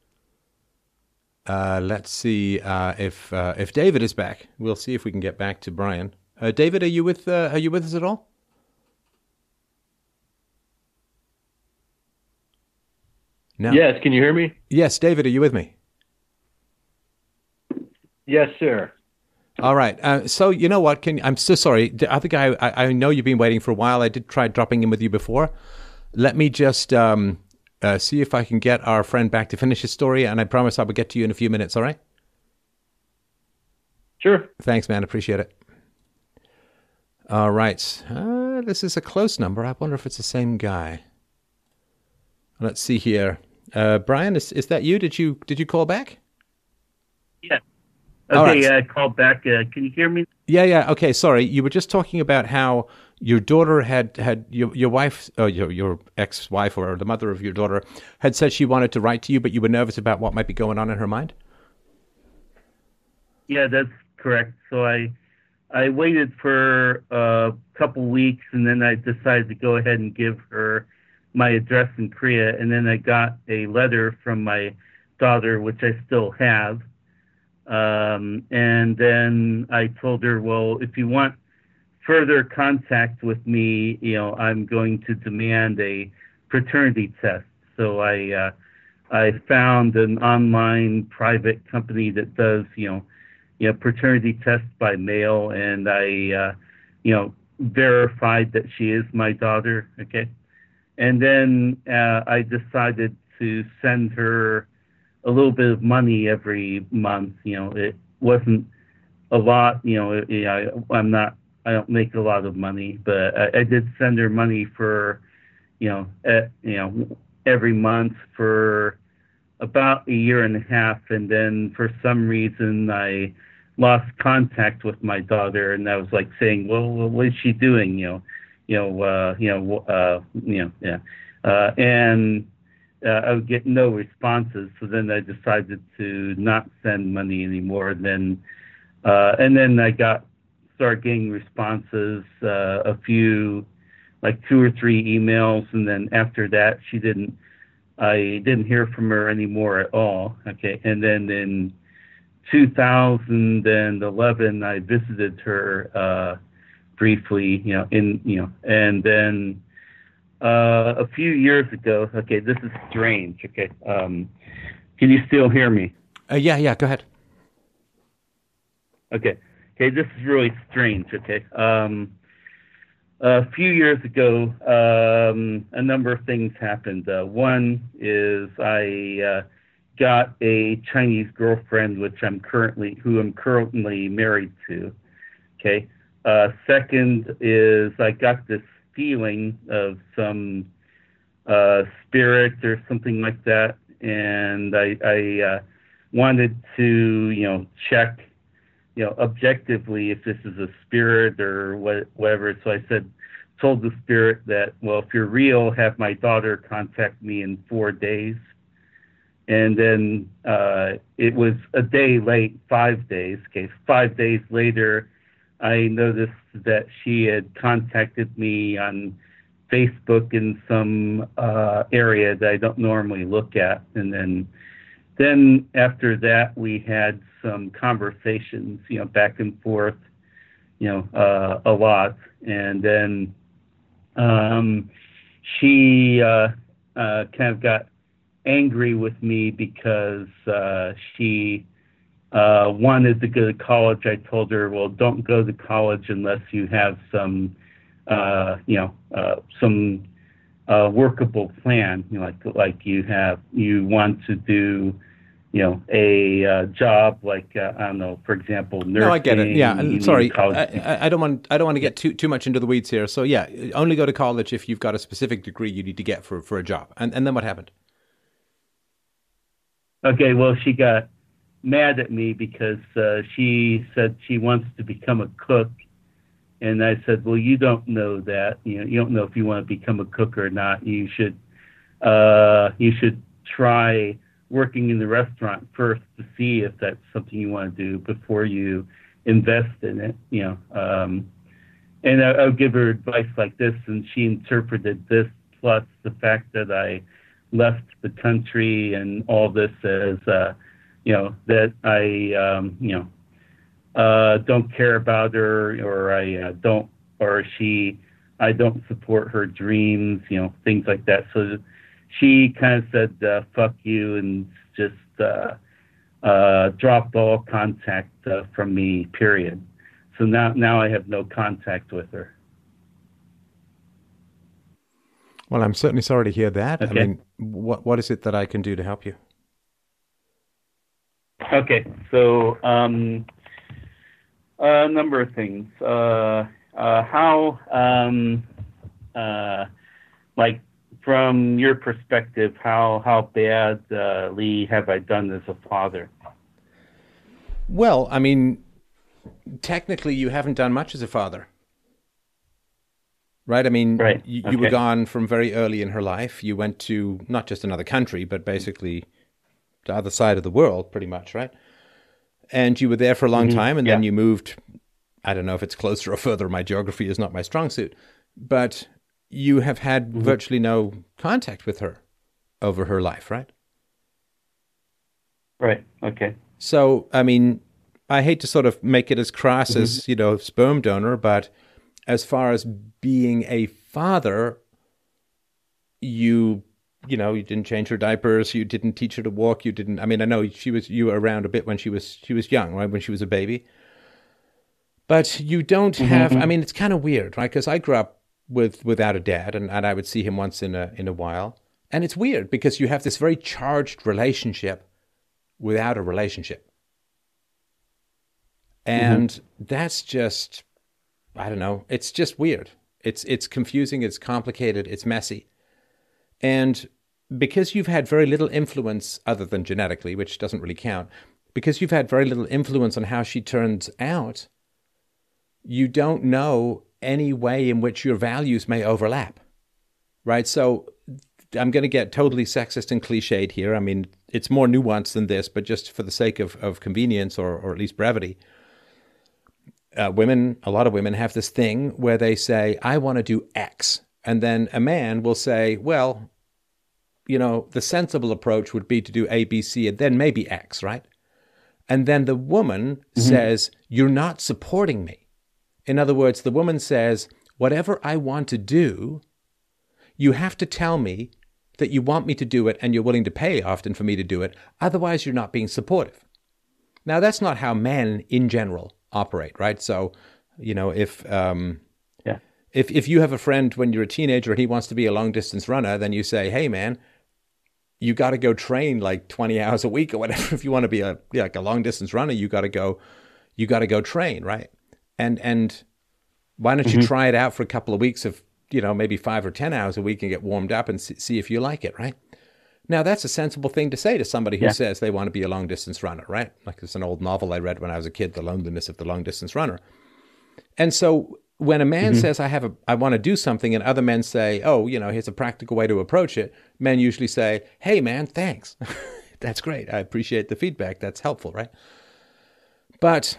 Uh, let's see uh, if uh, if David is back. We'll see if we can get back to Brian. Uh, David, are you with uh, Are you with us at all? No. Yes. Can you hear me? Yes, David. Are you with me? Yes, sir. All right. Uh, so you know what? Can I'm so sorry. The other guy, I, I know you've been waiting for a while. I did try dropping in with you before. Let me just um, uh, see if I can get our friend back to finish his story, and I promise I will get to you in a few minutes. All right? Sure. Thanks, man. Appreciate it. All right. Uh, this is a close number. I wonder if it's the same guy. Let's see here. Uh, Brian, is is that you? Did you did you call back? Yeah. Okay, right. I called back. Uh, can you hear me? Yeah, yeah. Okay, sorry. You were just talking about how your daughter had had your your wife, uh, your your ex wife, or the mother of your daughter, had said she wanted to write to you, but you were nervous about what might be going on in her mind. Yeah, that's correct. So I I waited for a couple weeks, and then I decided to go ahead and give her my address in Korea, and then I got a letter from my daughter, which I still have um, and then I told her, well, if you want further contact with me, you know, I'm going to demand a paternity test. So I, uh, I found an online private company that does, you know, you know, paternity tests by mail, and I, uh, you know, verified that she is my daughter. Okay, and then uh, I decided to send her a little bit of money every month. You know, it wasn't a lot. You know, it, I, I'm not. I don't make a lot of money, but I, I did send her money for, you know, at, you know, every month for about a year and a half, and then for some reason I lost contact with my daughter, and I was like saying, "Well, what is she doing?" You know, you know, uh, you know, uh, you know, yeah, uh, and uh, I would get no responses. So then I decided to not send money anymore. And then, uh, and then I got started getting responses, uh, a few, like two or three emails, and then after that, she didn't. I didn't hear from her anymore at all. Okay, and then in 2011, I visited her uh, briefly, you know, in you know, and then uh, a few years ago. Okay, this is strange. Okay, um, can you still hear me? Uh, yeah, yeah. Go ahead. Okay, okay. This is really strange. Okay. Um, a few years ago, um, a number of things happened. Uh, one is I uh, got a Chinese girlfriend, which I'm currently, who I'm currently married to. Okay. Uh, second is I got this feeling of some uh, spirit or something like that, and I, I uh, wanted to, you know, check, you know, objectively if this is a spirit or what, whatever. So I said, told the spirit that, well, if you're real, have my daughter contact me in four days. And then uh, it was a day late, five days. Okay, five days later, I noticed that she had contacted me on Facebook in some uh, area that I don't normally look at, and then then after that we had some conversations, you know, back and forth, you know, uh, a lot, and then um, she uh, uh kind of got angry with me because uh, she uh, wanted to go to college, I told her, well, don't go to college unless you have some, uh, you know, uh, some uh, workable plan. You know, like like you have, you want to do, you know, a uh, job like uh, I don't know, for example, nursing. No, I get it. Yeah, and sorry, I, I, don't want I don't want to get too too much into the weeds here. So yeah, only go to college if you've got a specific degree you need to get for for a job. And and then what happened? Okay, well, she got mad at me because uh, she said she wants to become a cook, and I said, "Well, you don't know that. You know, you don't know if you want to become a cook or not. You should, uh, you should try working in the restaurant first to see if that's something you want to do before you invest in it. You know." Um, and I, I'll give her advice like this, and she interpreted this plus the fact that I left the country and all this as uh, you know, that I, um, you know, uh, don't care about her or I uh, don't, or she, I don't support her dreams, you know, things like that. So she kind of said, uh, fuck you and just, uh, uh, dropped all contact uh, from me, period. So now, now I have no contact with her. Well, I'm certainly sorry to hear that. Okay. I mean, what what is it that I can do to help you? Okay, so um, a number of things. Uh, uh, how, um, uh, like, from your perspective, how how badly have I done as a father? Well, I mean, technically, you haven't done much as a father, right? I mean, right. you, you were gone from very early in her life. You went to not just another country, but basically the other side of the world, pretty much, right? And you were there for a long mm-hmm. time, and yeah. then you moved. I don't know if it's closer or further. My geography is not my strong suit, but you have had mm-hmm. virtually no contact with her over her life, right? Right. Okay. So, I mean, I hate to sort of make it as crass mm-hmm. as you know, sperm donor, but as far as being a father, you you know, you didn't change her diapers, you didn't teach her to walk, you didn't. I mean, I know she was you were around a bit when she was she was young, right? When she was a baby, but you don't mm-hmm. have. I mean, it's kind of weird, right? Because I grew up with without a dad, and, and I would see him once in a in a while, and it's weird because you have this very charged relationship without a relationship, and mm-hmm. that's just I don't know. It's just weird. It's it's confusing. It's complicated. It's messy, and because you've had very little influence other than genetically, which doesn't really count, because you've had very little influence on how she turns out, you don't know any way in which your values may overlap. Right? So I'm going to get totally sexist and cliched here. I mean, it's more nuanced than this, but just for the sake of, of convenience or, or at least brevity, uh, women, a lot of women have this thing where they say, I want to do X. And then a man will say, well, you know, the sensible approach would be to do A, B, C, and then maybe X, right? And then the woman mm-hmm. says, You're not supporting me. In other words, the woman says, Whatever I want to do, you have to tell me that you want me to do it and you're willing to pay often for me to do it. Otherwise, you're not being supportive. Now, that's not how men in general operate, right? So, you know, if um. If if you have a friend when you're a teenager and he wants to be a long distance runner, then you say, "Hey, man, you got to go train like 20 hours a week or whatever. If you want to be a like a long distance runner, you got to go, you got to go train, right? And and why don't you mm-hmm. try it out for a couple of weeks of you know, maybe five or 10 hours a week and get warmed up and see if you like it, right? Now, that's a sensible thing to say to somebody who yeah. says they want to be a long distance runner, right? Like it's an old novel I read when I was a kid, The Loneliness of the Long Distance Runner. And so when a man mm-hmm. says, I have a, I want to do something, and other men say, oh, you know, here's a practical way to approach it, men usually say, hey, man, thanks. that's great. I appreciate the feedback. That's helpful, right? But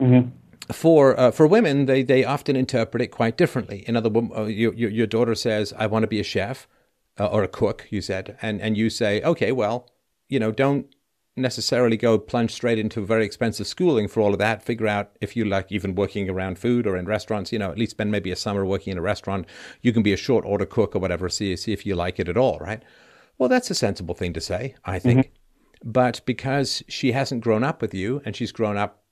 mm-hmm for uh, for women, they they often interpret it quite differently. Another woman, uh, your, your, your daughter says, "I want to be a chef uh, or a cook," you said, and and you say, "Okay, well, you know, don't necessarily go plunge straight into very expensive schooling for all of that. Figure out if you like even working around food or in restaurants. You know, at least spend maybe a summer working in a restaurant. You can be a short order cook or whatever. See see if you like it at all, right? Well, that's a sensible thing to say, I think. Mm-hmm. But because she hasn't grown up with you and she's grown up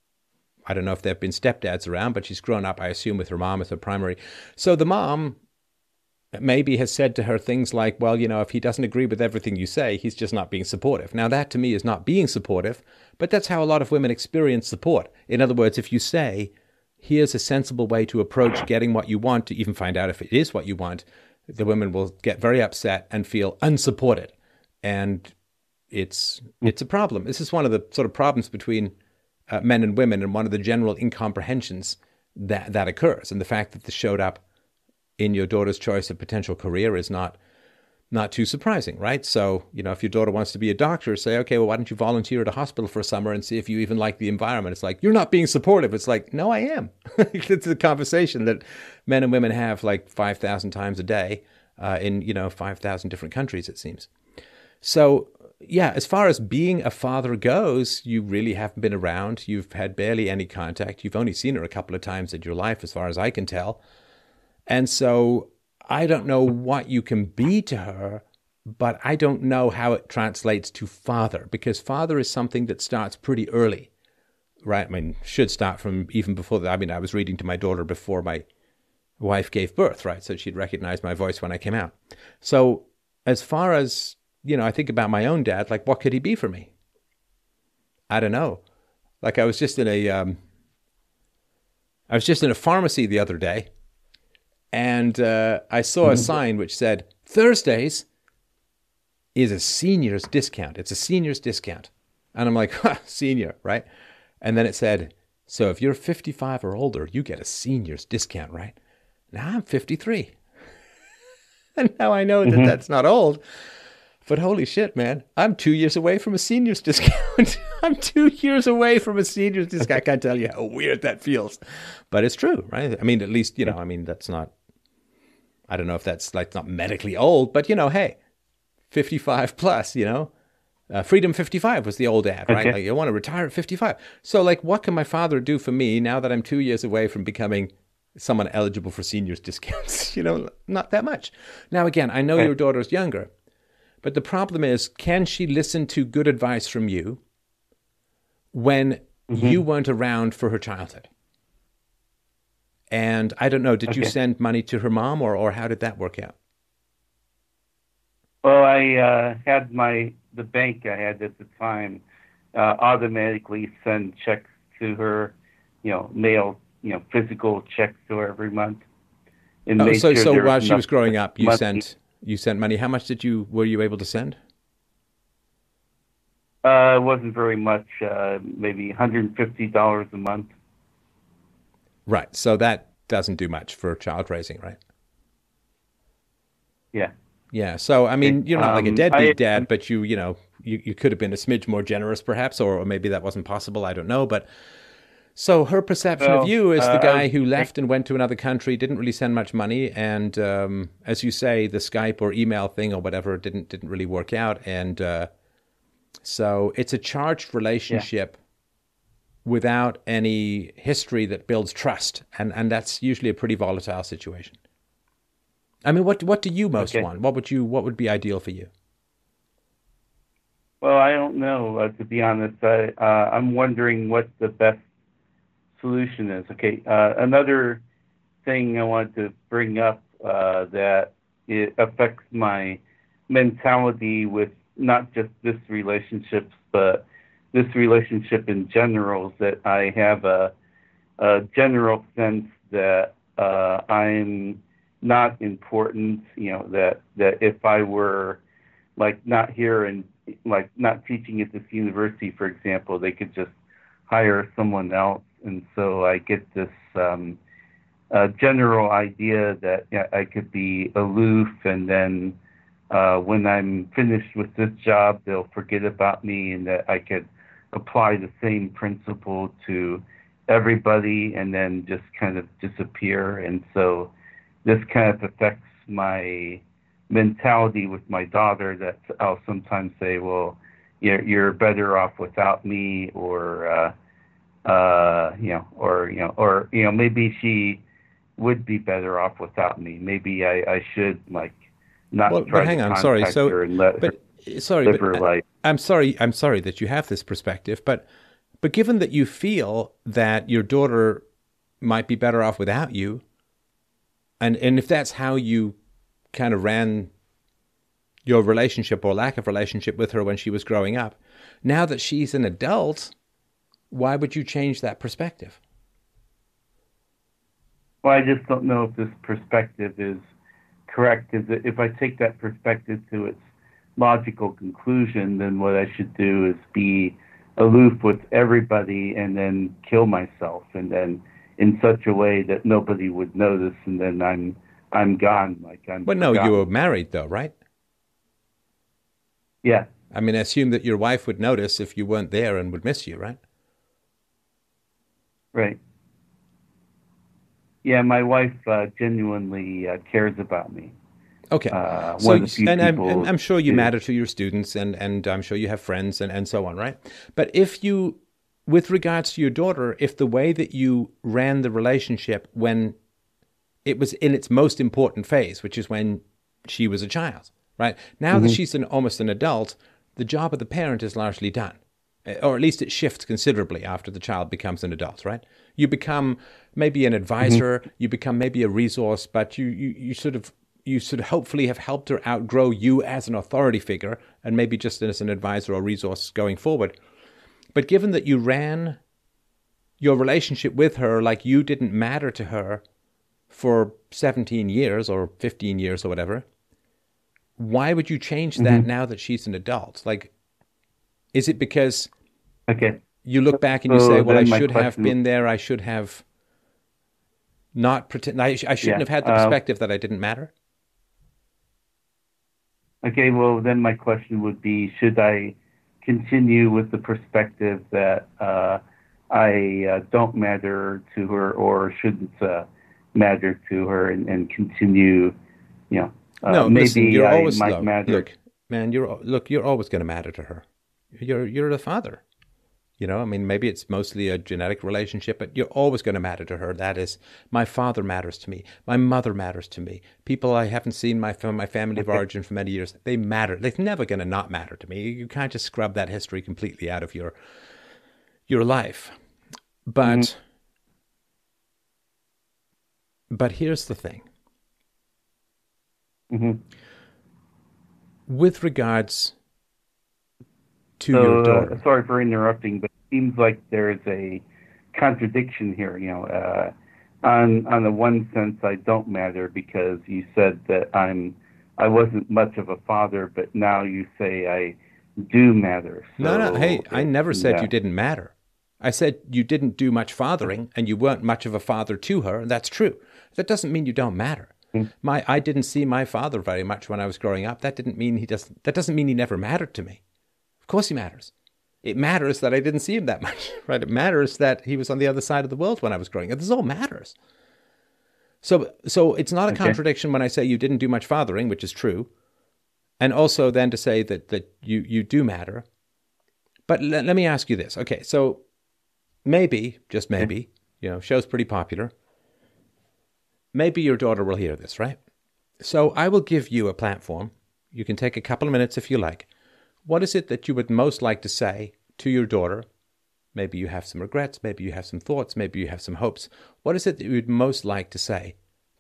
I don't know if there have been stepdads around, but she's grown up, I assume, with her mom as her primary. So the mom maybe has said to her things like, well, you know, if he doesn't agree with everything you say, he's just not being supportive. Now, that to me is not being supportive, but that's how a lot of women experience support. In other words, if you say, here's a sensible way to approach getting what you want to even find out if it is what you want, the women will get very upset and feel unsupported. And it's it's a problem. This is one of the sort of problems between uh, men and women and one of the general incomprehensions that that occurs and the fact that this showed up in your daughter's choice of potential career is not not too surprising, right? So, you know, if your daughter wants to be a doctor, say, okay, well, why don't you volunteer at a hospital for a summer and see if you even like the environment? It's like, you're not being supportive. It's like, no, I am. it's a conversation that men and women have like 5,000 times a day uh, in, you know, 5,000 different countries, it seems. So, yeah, as far as being a father goes, you really haven't been around. You've had barely any contact. You've only seen her a couple of times in your life, as far as I can tell. And so I don't know what you can be to her, but I don't know how it translates to father, because father is something that starts pretty early, right? I mean, should start from even before that. I mean, I was reading to my daughter before my wife gave birth, right? So she'd recognize my voice when I came out. So as far as you know, I think about my own dad, like, what could he be for me? I don't know. Like, I was just in a, um, I was just in a pharmacy the other day, and uh, I saw a mm-hmm. sign which said Thursdays is a senior's discount. It's a senior's discount, and I'm like, senior, right? And then it said, so if you're 55 or older, you get a senior's discount, right? Now I'm 53, and now I know that mm-hmm. that's not old. But holy shit, man, I'm two years away from a senior's discount. I'm two years away from a senior's discount. I can't tell you how weird that feels, but it's true, right? I mean, at least, you know, I mean, that's not, I don't know if that's like not medically old, but you know, hey, 55 plus, you know, uh, Freedom 55 was the old ad, right? Okay. Like, you want to retire at 55. So, like, what can my father do for me now that I'm two years away from becoming someone eligible for seniors discounts? you know, not that much. Now, again, I know your daughter's younger, but the problem is, can she listen to good advice from you when mm-hmm. you weren't around for her childhood? And I don't know, did okay. you send money to her mom or, or how did that work out? Well, I uh, had my the bank I had at the time uh, automatically send checks to her, you know, mail you know physical checks to her every month. And oh, so sure so while she was growing up, you money. sent you sent money. How much did you were you able to send? Uh, it wasn't very much. Uh, maybe $150 a month. Right. So that doesn't do much for child raising, right? Yeah. Yeah. So I mean, you're not um, like a um, deadbeat I, dad, but you, you know, you, you could have been a smidge more generous, perhaps, or, or maybe that wasn't possible. I don't know, but. So her perception well, of you is the uh, guy who left and went to another country, didn't really send much money, and um, as you say, the Skype or email thing or whatever didn't didn't really work out, and uh, so it's a charged relationship yeah. Without any history that builds trust, and and that's usually a pretty volatile situation. I mean, what what do you most okay. want? What would you what would be ideal for you? Well, I don't know uh, to be honest. I uh, I'm wondering what the best solution is. Okay, uh, another thing I wanted to bring up uh, that it affects my mentality with not just this relationship, but this relationship in general is that I have a, a general sense that uh, I'm not important. You know that that if I were like not here and like not teaching at this university, for example, they could just hire someone else, and so I get this um, uh, general idea that I could be aloof, and then uh, when I'm finished with this job, they'll forget about me, and that I could apply the same principle to everybody, and then just kind of disappear. And so this kind of affects my mentality with my daughter that I'll sometimes say, well, you're, you're better off without me or, uh, uh, you know, or, you know, or, you know, maybe she would be better off without me. Maybe I, I should like not well, try but hang to on, sorry. So, her and let but, sorry, but. I'm sorry. I'm sorry that you have this perspective, but, but given that you feel that your daughter might be better off without you, and and if that's how you kind of ran your relationship or lack of relationship with her when she was growing up, now that she's an adult, why would you change that perspective? Well, I just don't know if this perspective is correct. If I take that perspective to its logical conclusion, then what I should do is be aloof with everybody and then kill myself and then in such a way that nobody would notice, and then I'm I'm gone. Like I'm. But no, you were married though, right? Yeah. I mean, I assume that your wife would notice if you weren't there and would miss you, right? Right. Yeah, my wife uh, genuinely uh, cares about me. Okay. Uh, so, and I'm, I'm, sure you do. matter to your students, and, and I'm sure you have friends and, and so on, right? But if you with regards to your daughter, if the way that you ran the relationship when it was in its most important phase, which is when she was a child, right? Now mm-hmm. that she's an, almost an adult, the job of the parent is largely done. Eh, or at least it shifts considerably after the child becomes an adult, right? You become maybe an advisor, mm-hmm. you become maybe a resource, but you, you, you sort of you should hopefully have helped her outgrow you as an authority figure and maybe just as an advisor or resource going forward. But given that you ran your relationship with her like you didn't matter to her for 17 years or 15 years or whatever, why would you change that mm-hmm. now that she's an adult? Like, is it because okay. you look back and you so say, well, I should have been there, I should have not pretend, I, I shouldn't yeah. have had the uh, perspective uh, that I didn't matter? Okay, well, then my question would be should I continue with the perspective that uh, I uh, don't matter to her or shouldn't uh, matter to her and, and continue, you know, uh, no, maybe listen, you're I always, might look, matter. Look, man, you're look, you're always going to matter to her. You're you're the father. You know, I mean, maybe it's mostly a genetic relationship, but you're always going to matter to her. That is, my father matters to me. My mother matters to me. People I haven't seen my my family of origin for many years, they matter. They're never going to not matter to me. You can't just scrub that history completely out of your your life. But mm-hmm. but here's the thing. Mm-hmm. With regards to so, your daughter. Uh, sorry for interrupting, but it seems like there's a contradiction here. You know, uh, on on the one sense, I don't matter because you said that I'm I wasn't much of a father, but now you say I do matter. So no, no. Hey, I never said yeah. you didn't matter. I said you didn't do much fathering and you weren't much of a father to her, and that's true. That doesn't mean you don't matter. Mm. My I didn't see my father very much when I was growing up. That didn't mean he doesn't that doesn't mean he never mattered to me. Of course he matters. It matters that I didn't see him that much, right? It matters that he was on the other side of the world when I was growing up. This all matters. So so it's not a okay. contradiction when I say you didn't do much fathering, which is true. And also then to say that that you you do matter. But let, let me ask you this. Okay, so maybe, just maybe, you know, show's pretty popular. Maybe your daughter will hear this, right? So I will give you a platform. You can take a couple of minutes if you like. What is it that you would most like to say to your daughter? Maybe you have some regrets, maybe you have some thoughts, maybe you have some hopes. What is it that you would most like to say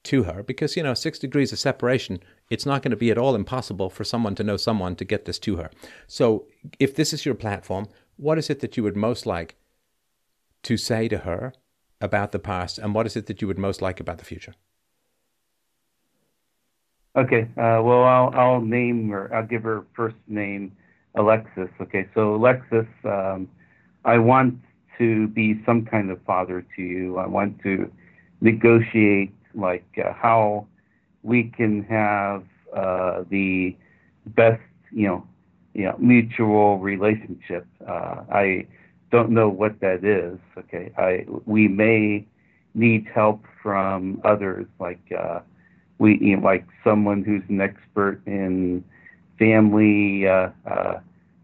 to her? Because, you know, six degrees of separation, it's not going to be at all impossible for someone to know someone to get this to her. So if this is your platform, what is it that you would most like to say to her about the past, and what is it that you would most like about the future? Okay, uh, well, I'll, I'll name her, I'll give her first name Alexis. Okay, so Alexis, um, I want to be some kind of father to you. I want to negotiate like uh, how we can have uh, the best, you know, you know, mutual relationship. Uh, I don't know what that is. Okay, I we may need help from others, like uh, we you know, like someone who's an expert in family, uh, uh,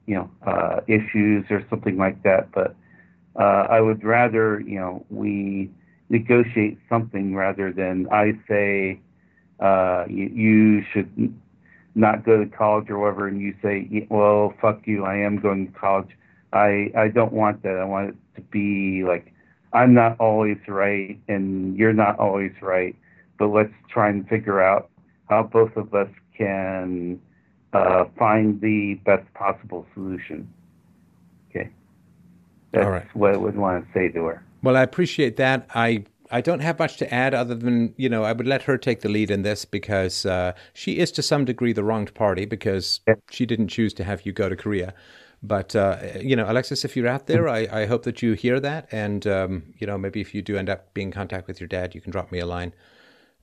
you know, uh, issues or something like that. But uh, I would rather you know we negotiate something rather than I say uh, you, you should not go to college or whatever, and you say, well, fuck you, I am going to college I I don't want that. I want it to be like I'm not always right and you're not always right, but let's try and figure out how both of us can uh, find the best possible solution. Okay, that's All right. what I would want to say to her. Well, I appreciate that. I I don't have much to add other than, you know, I would let her take the lead in this because uh, she is to some degree the wronged party because she didn't choose to have you go to Korea. But uh, you know, Alexis, if you're out there, I, I hope that you hear that, and um, you know, maybe if you do end up being in contact with your dad, you can drop me a line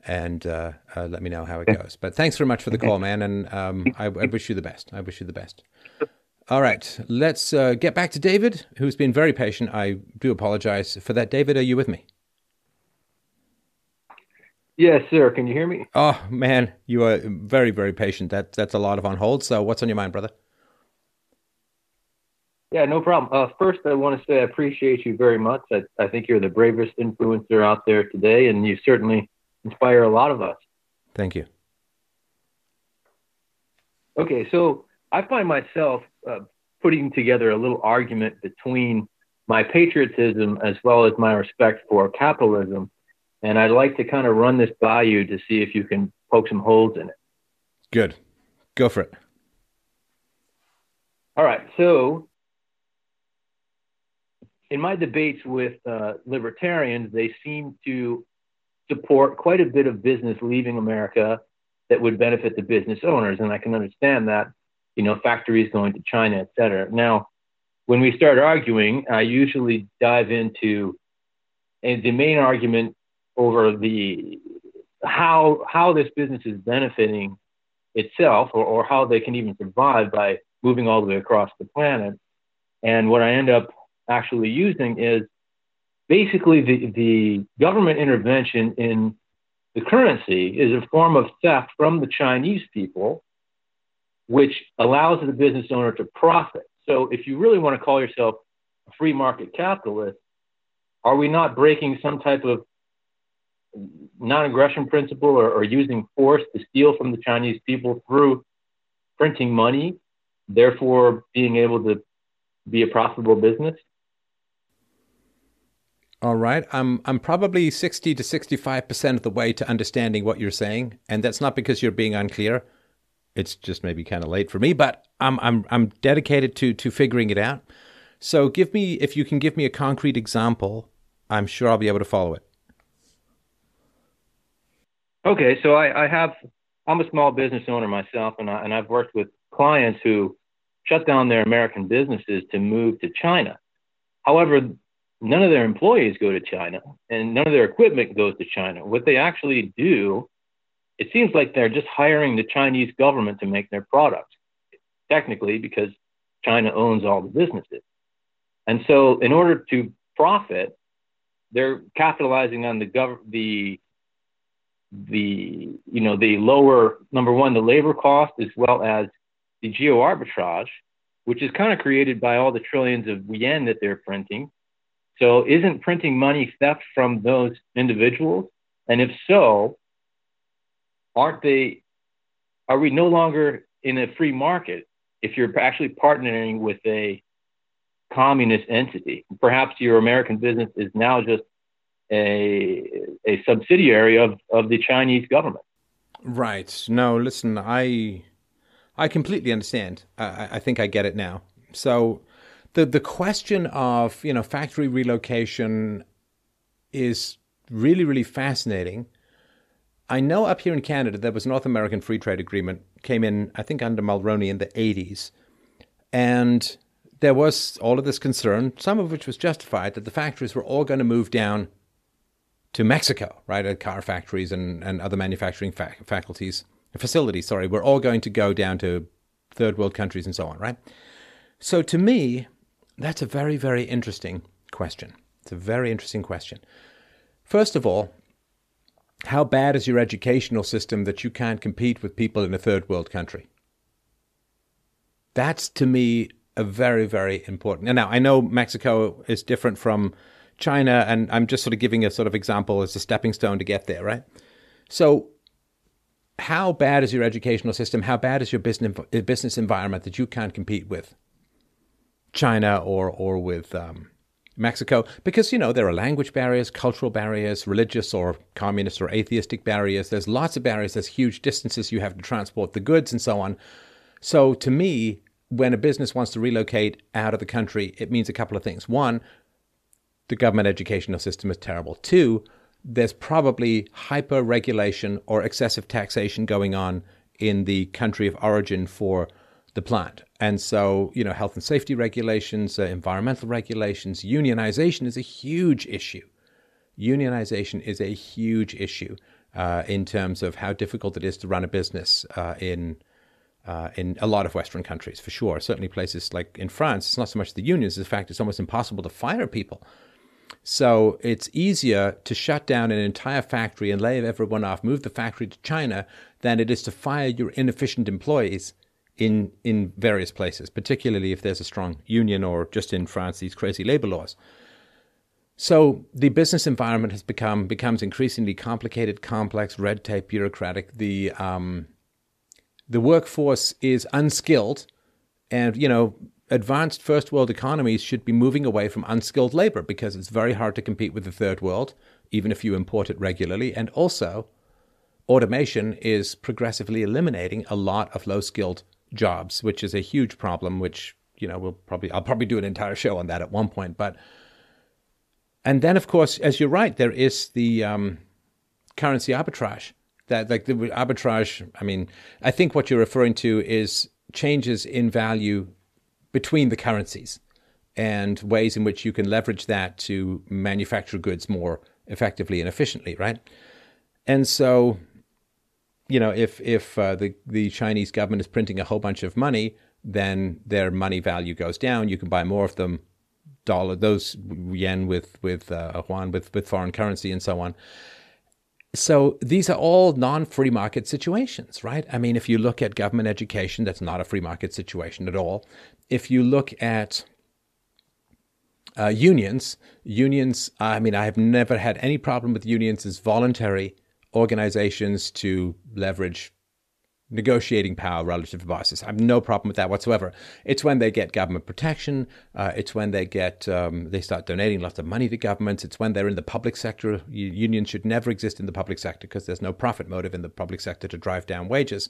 and uh, uh, let me know how it goes. But thanks very much for the call, man, and um, I, I, wish you the best. I wish you the best. All right, let's uh, get back to David, who's been very patient. I do apologize for that. David, are you with me? Yes, sir. Can you hear me? Oh man, you are very, very patient. That that's a lot of on hold. So, what's on your mind, brother? Yeah, no problem. Uh, first, I want to say I appreciate you very much. I, I think you're the bravest influencer out there today, and you certainly inspire a lot of us. Thank you. Okay, so I find myself uh, putting together a little argument between my patriotism as well as my respect for capitalism. And I'd like to kind of run this by you to see if you can poke some holes in it. Good. Go for it. All right. So in my debates with uh, libertarians, they seem to support quite a bit of business leaving America that would benefit the business owners, and I can understand that. You know, factories going to China, et cetera. Now, when we start arguing, I usually dive into and the main argument over the how how this business is benefiting itself, or, or how they can even survive by moving all the way across the planet. And what I end up actually using is basically the, the government intervention in the currency is a form of theft from the Chinese people, which allows the business owner to profit. So if you really want to call yourself a free market capitalist, are we not breaking some type of non-aggression principle or, or using force to steal from the Chinese people through printing money, therefore being able to be a profitable business? All right. I'm I'm probably 60 to 65% of the way to understanding what you're saying, and that's not because you're being unclear. It's just maybe kind of late for me, but I'm I'm I'm dedicated to to figuring it out. So give me if you can give me a concrete example I'm sure I'll be able to follow it. Okay, so I, I have I'm a small business owner myself, and I, and I've worked with clients who shut down their American businesses to move to China. However, none of their employees go to China, and none of their equipment goes to China. What they actually do, it seems like they're just hiring the Chinese government to make their products, technically, because China owns all the businesses. And so, in order to profit, they're capitalizing on the gov- the the you know the lower number one the labor cost as well as the geo arbitrage, which is kind of created by all the trillions of yen that they're printing. So, isn't printing money theft from those individuals? And if so, aren't they? Are we no longer in a free market if you're actually partnering with a communist entity? Perhaps your American business is now just a, a subsidiary of, of the Chinese government. Right. No, listen, I I completely understand. I, I think I get it now. So the the question of you know factory relocation is really really fascinating. I know up here in Canada there was North American Free Trade Agreement came in I think under Mulroney in the 80s, and there was all of this concern, some of which was justified, that the factories were all going to move down to Mexico, right? At car factories and, and other manufacturing fa- faculties, facilities, sorry, we're all going to go down to third world countries and so on, right? So to me, that's a very, very interesting question. It's a very interesting question. First of all, how bad is your educational system that you can't compete with people in a third world country? That's to me a very, very important. And now I know Mexico is different from China, and I'm just sort of giving a sort of example as a stepping stone to get there, right? So, how bad is your educational system? How bad is your business business environment that you can't compete with China or or with um, Mexico? Because you know there are language barriers, cultural barriers, religious or communist or atheistic barriers. There's lots of barriers. There's huge distances you have to transport the goods and so on. So, to me, when a business wants to relocate out of the country, it means a couple of things. One, the government educational system is terrible. Two, there's probably hyper regulation or excessive taxation going on in the country of origin for the plant. And so, you know, health and safety regulations, uh, environmental regulations, unionization is a huge issue. Unionization is a huge issue uh, in terms of how difficult it is to run a business uh, in. Uh, in a lot of Western countries, for sure. Certainly, places like in France, it's not so much the unions. In fact, it's almost impossible to fire people so it's easier to shut down an entire factory and lay everyone off, move the factory to China, than it is to fire your inefficient employees in in various places, particularly if there's a strong union or just in France these crazy labor laws. So the business environment has become becomes increasingly complicated, complex, red tape, bureaucratic. The um, the workforce is unskilled, and you know advanced first world economies should be moving away from unskilled labor because it's very hard to compete with the third world, even if you import it regularly. And also, automation is progressively eliminating a lot of low skilled jobs, which is a huge problem, which, you know, we'll probably, I'll probably do an entire show on that at one point. But, and then, of course, as you're right, there is the um, currency arbitrage. That, like the arbitrage, I mean, I think what you're referring to is changes in value between the currencies and ways in which you can leverage that to manufacture goods more effectively and efficiently, right? And so, you know, if if uh, the the Chinese government is printing a whole bunch of money, then their money value goes down. You can buy more of them, dollar those yen with with uh, yuan with with foreign currency and so on. So these are all non-free market situations, right? I mean, if you look at government education, that's not a free market situation at all if you look at uh, unions, unions, I mean, I have never had any problem with unions as voluntary organizations to leverage negotiating power relative to bosses. I have no problem with that whatsoever. It's when they get government protection. Uh, it's when they get um, they start donating lots of money to governments. It's when they're in the public sector. Unions should never exist in the public sector because there's no profit motive in the public sector to drive down wages.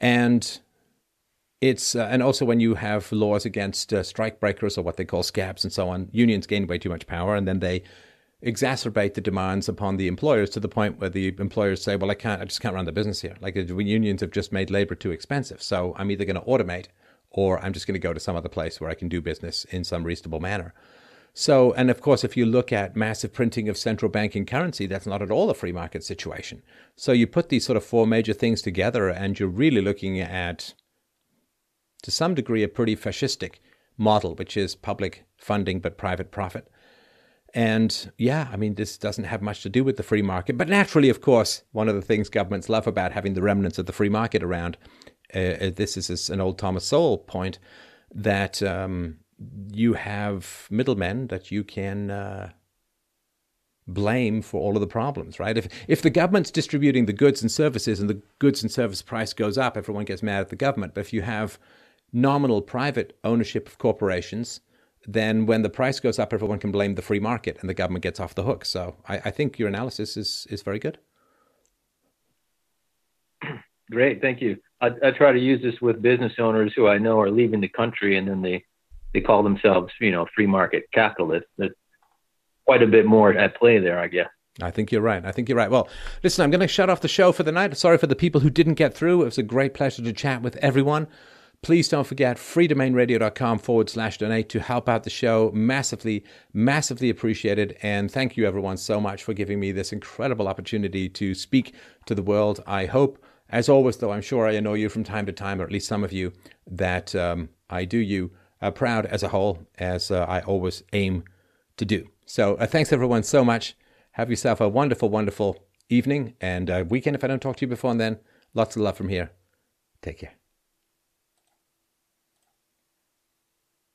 And it's uh, and also when you have laws against uh, strike breakers or what they call scabs and so on, unions gain way too much power, and then they exacerbate the demands upon the employers to the point where the employers say, "Well, I can't, I just can't run the business here." Like the unions have just made labor too expensive, so I'm either going to automate or I'm just going to go to some other place where I can do business in some reasonable manner. So, and of course, if you look at massive printing of central banking currency, that's not at all a free market situation. So you put these sort of four major things together, and you're really looking at, to some degree, a pretty fascistic model, which is public funding but private profit. And yeah, I mean, this doesn't have much to do with the free market. But naturally, of course, one of the things governments love about having the remnants of the free market around, uh, uh this is an old Thomas Sowell point, that um, you have middlemen that you can uh, blame for all of the problems, right? If if the government's distributing the goods and services and the goods and service price goes up, everyone gets mad at the government. But if you have nominal private ownership of corporations, then when the price goes up, everyone can blame the free market and the government gets off the hook. So I, I think your analysis is, is very good. Great, thank you. I, I, try to use this with business owners who I know are leaving the country and then they, they call themselves, you know, free market capitalists. There's quite a bit more at play there, I guess. I think you're right. I think you're right. Well, listen, I'm going to shut off the show for the night. Sorry for the people who didn't get through. It was a great pleasure to chat with everyone. Please don't forget freedomainradio.com forward slash donate to help out the show. Massively, massively appreciated. And thank you, everyone, so much for giving me this incredible opportunity to speak to the world. I hope, as always, though I'm sure I annoy you from time to time, or at least some of you, that um, I do you uh, proud as a whole, as uh, I always aim to do. So uh, thanks, everyone, so much. Have yourself a wonderful, wonderful evening and uh, weekend if I don't talk to you before and then. Lots of love from here. Take care.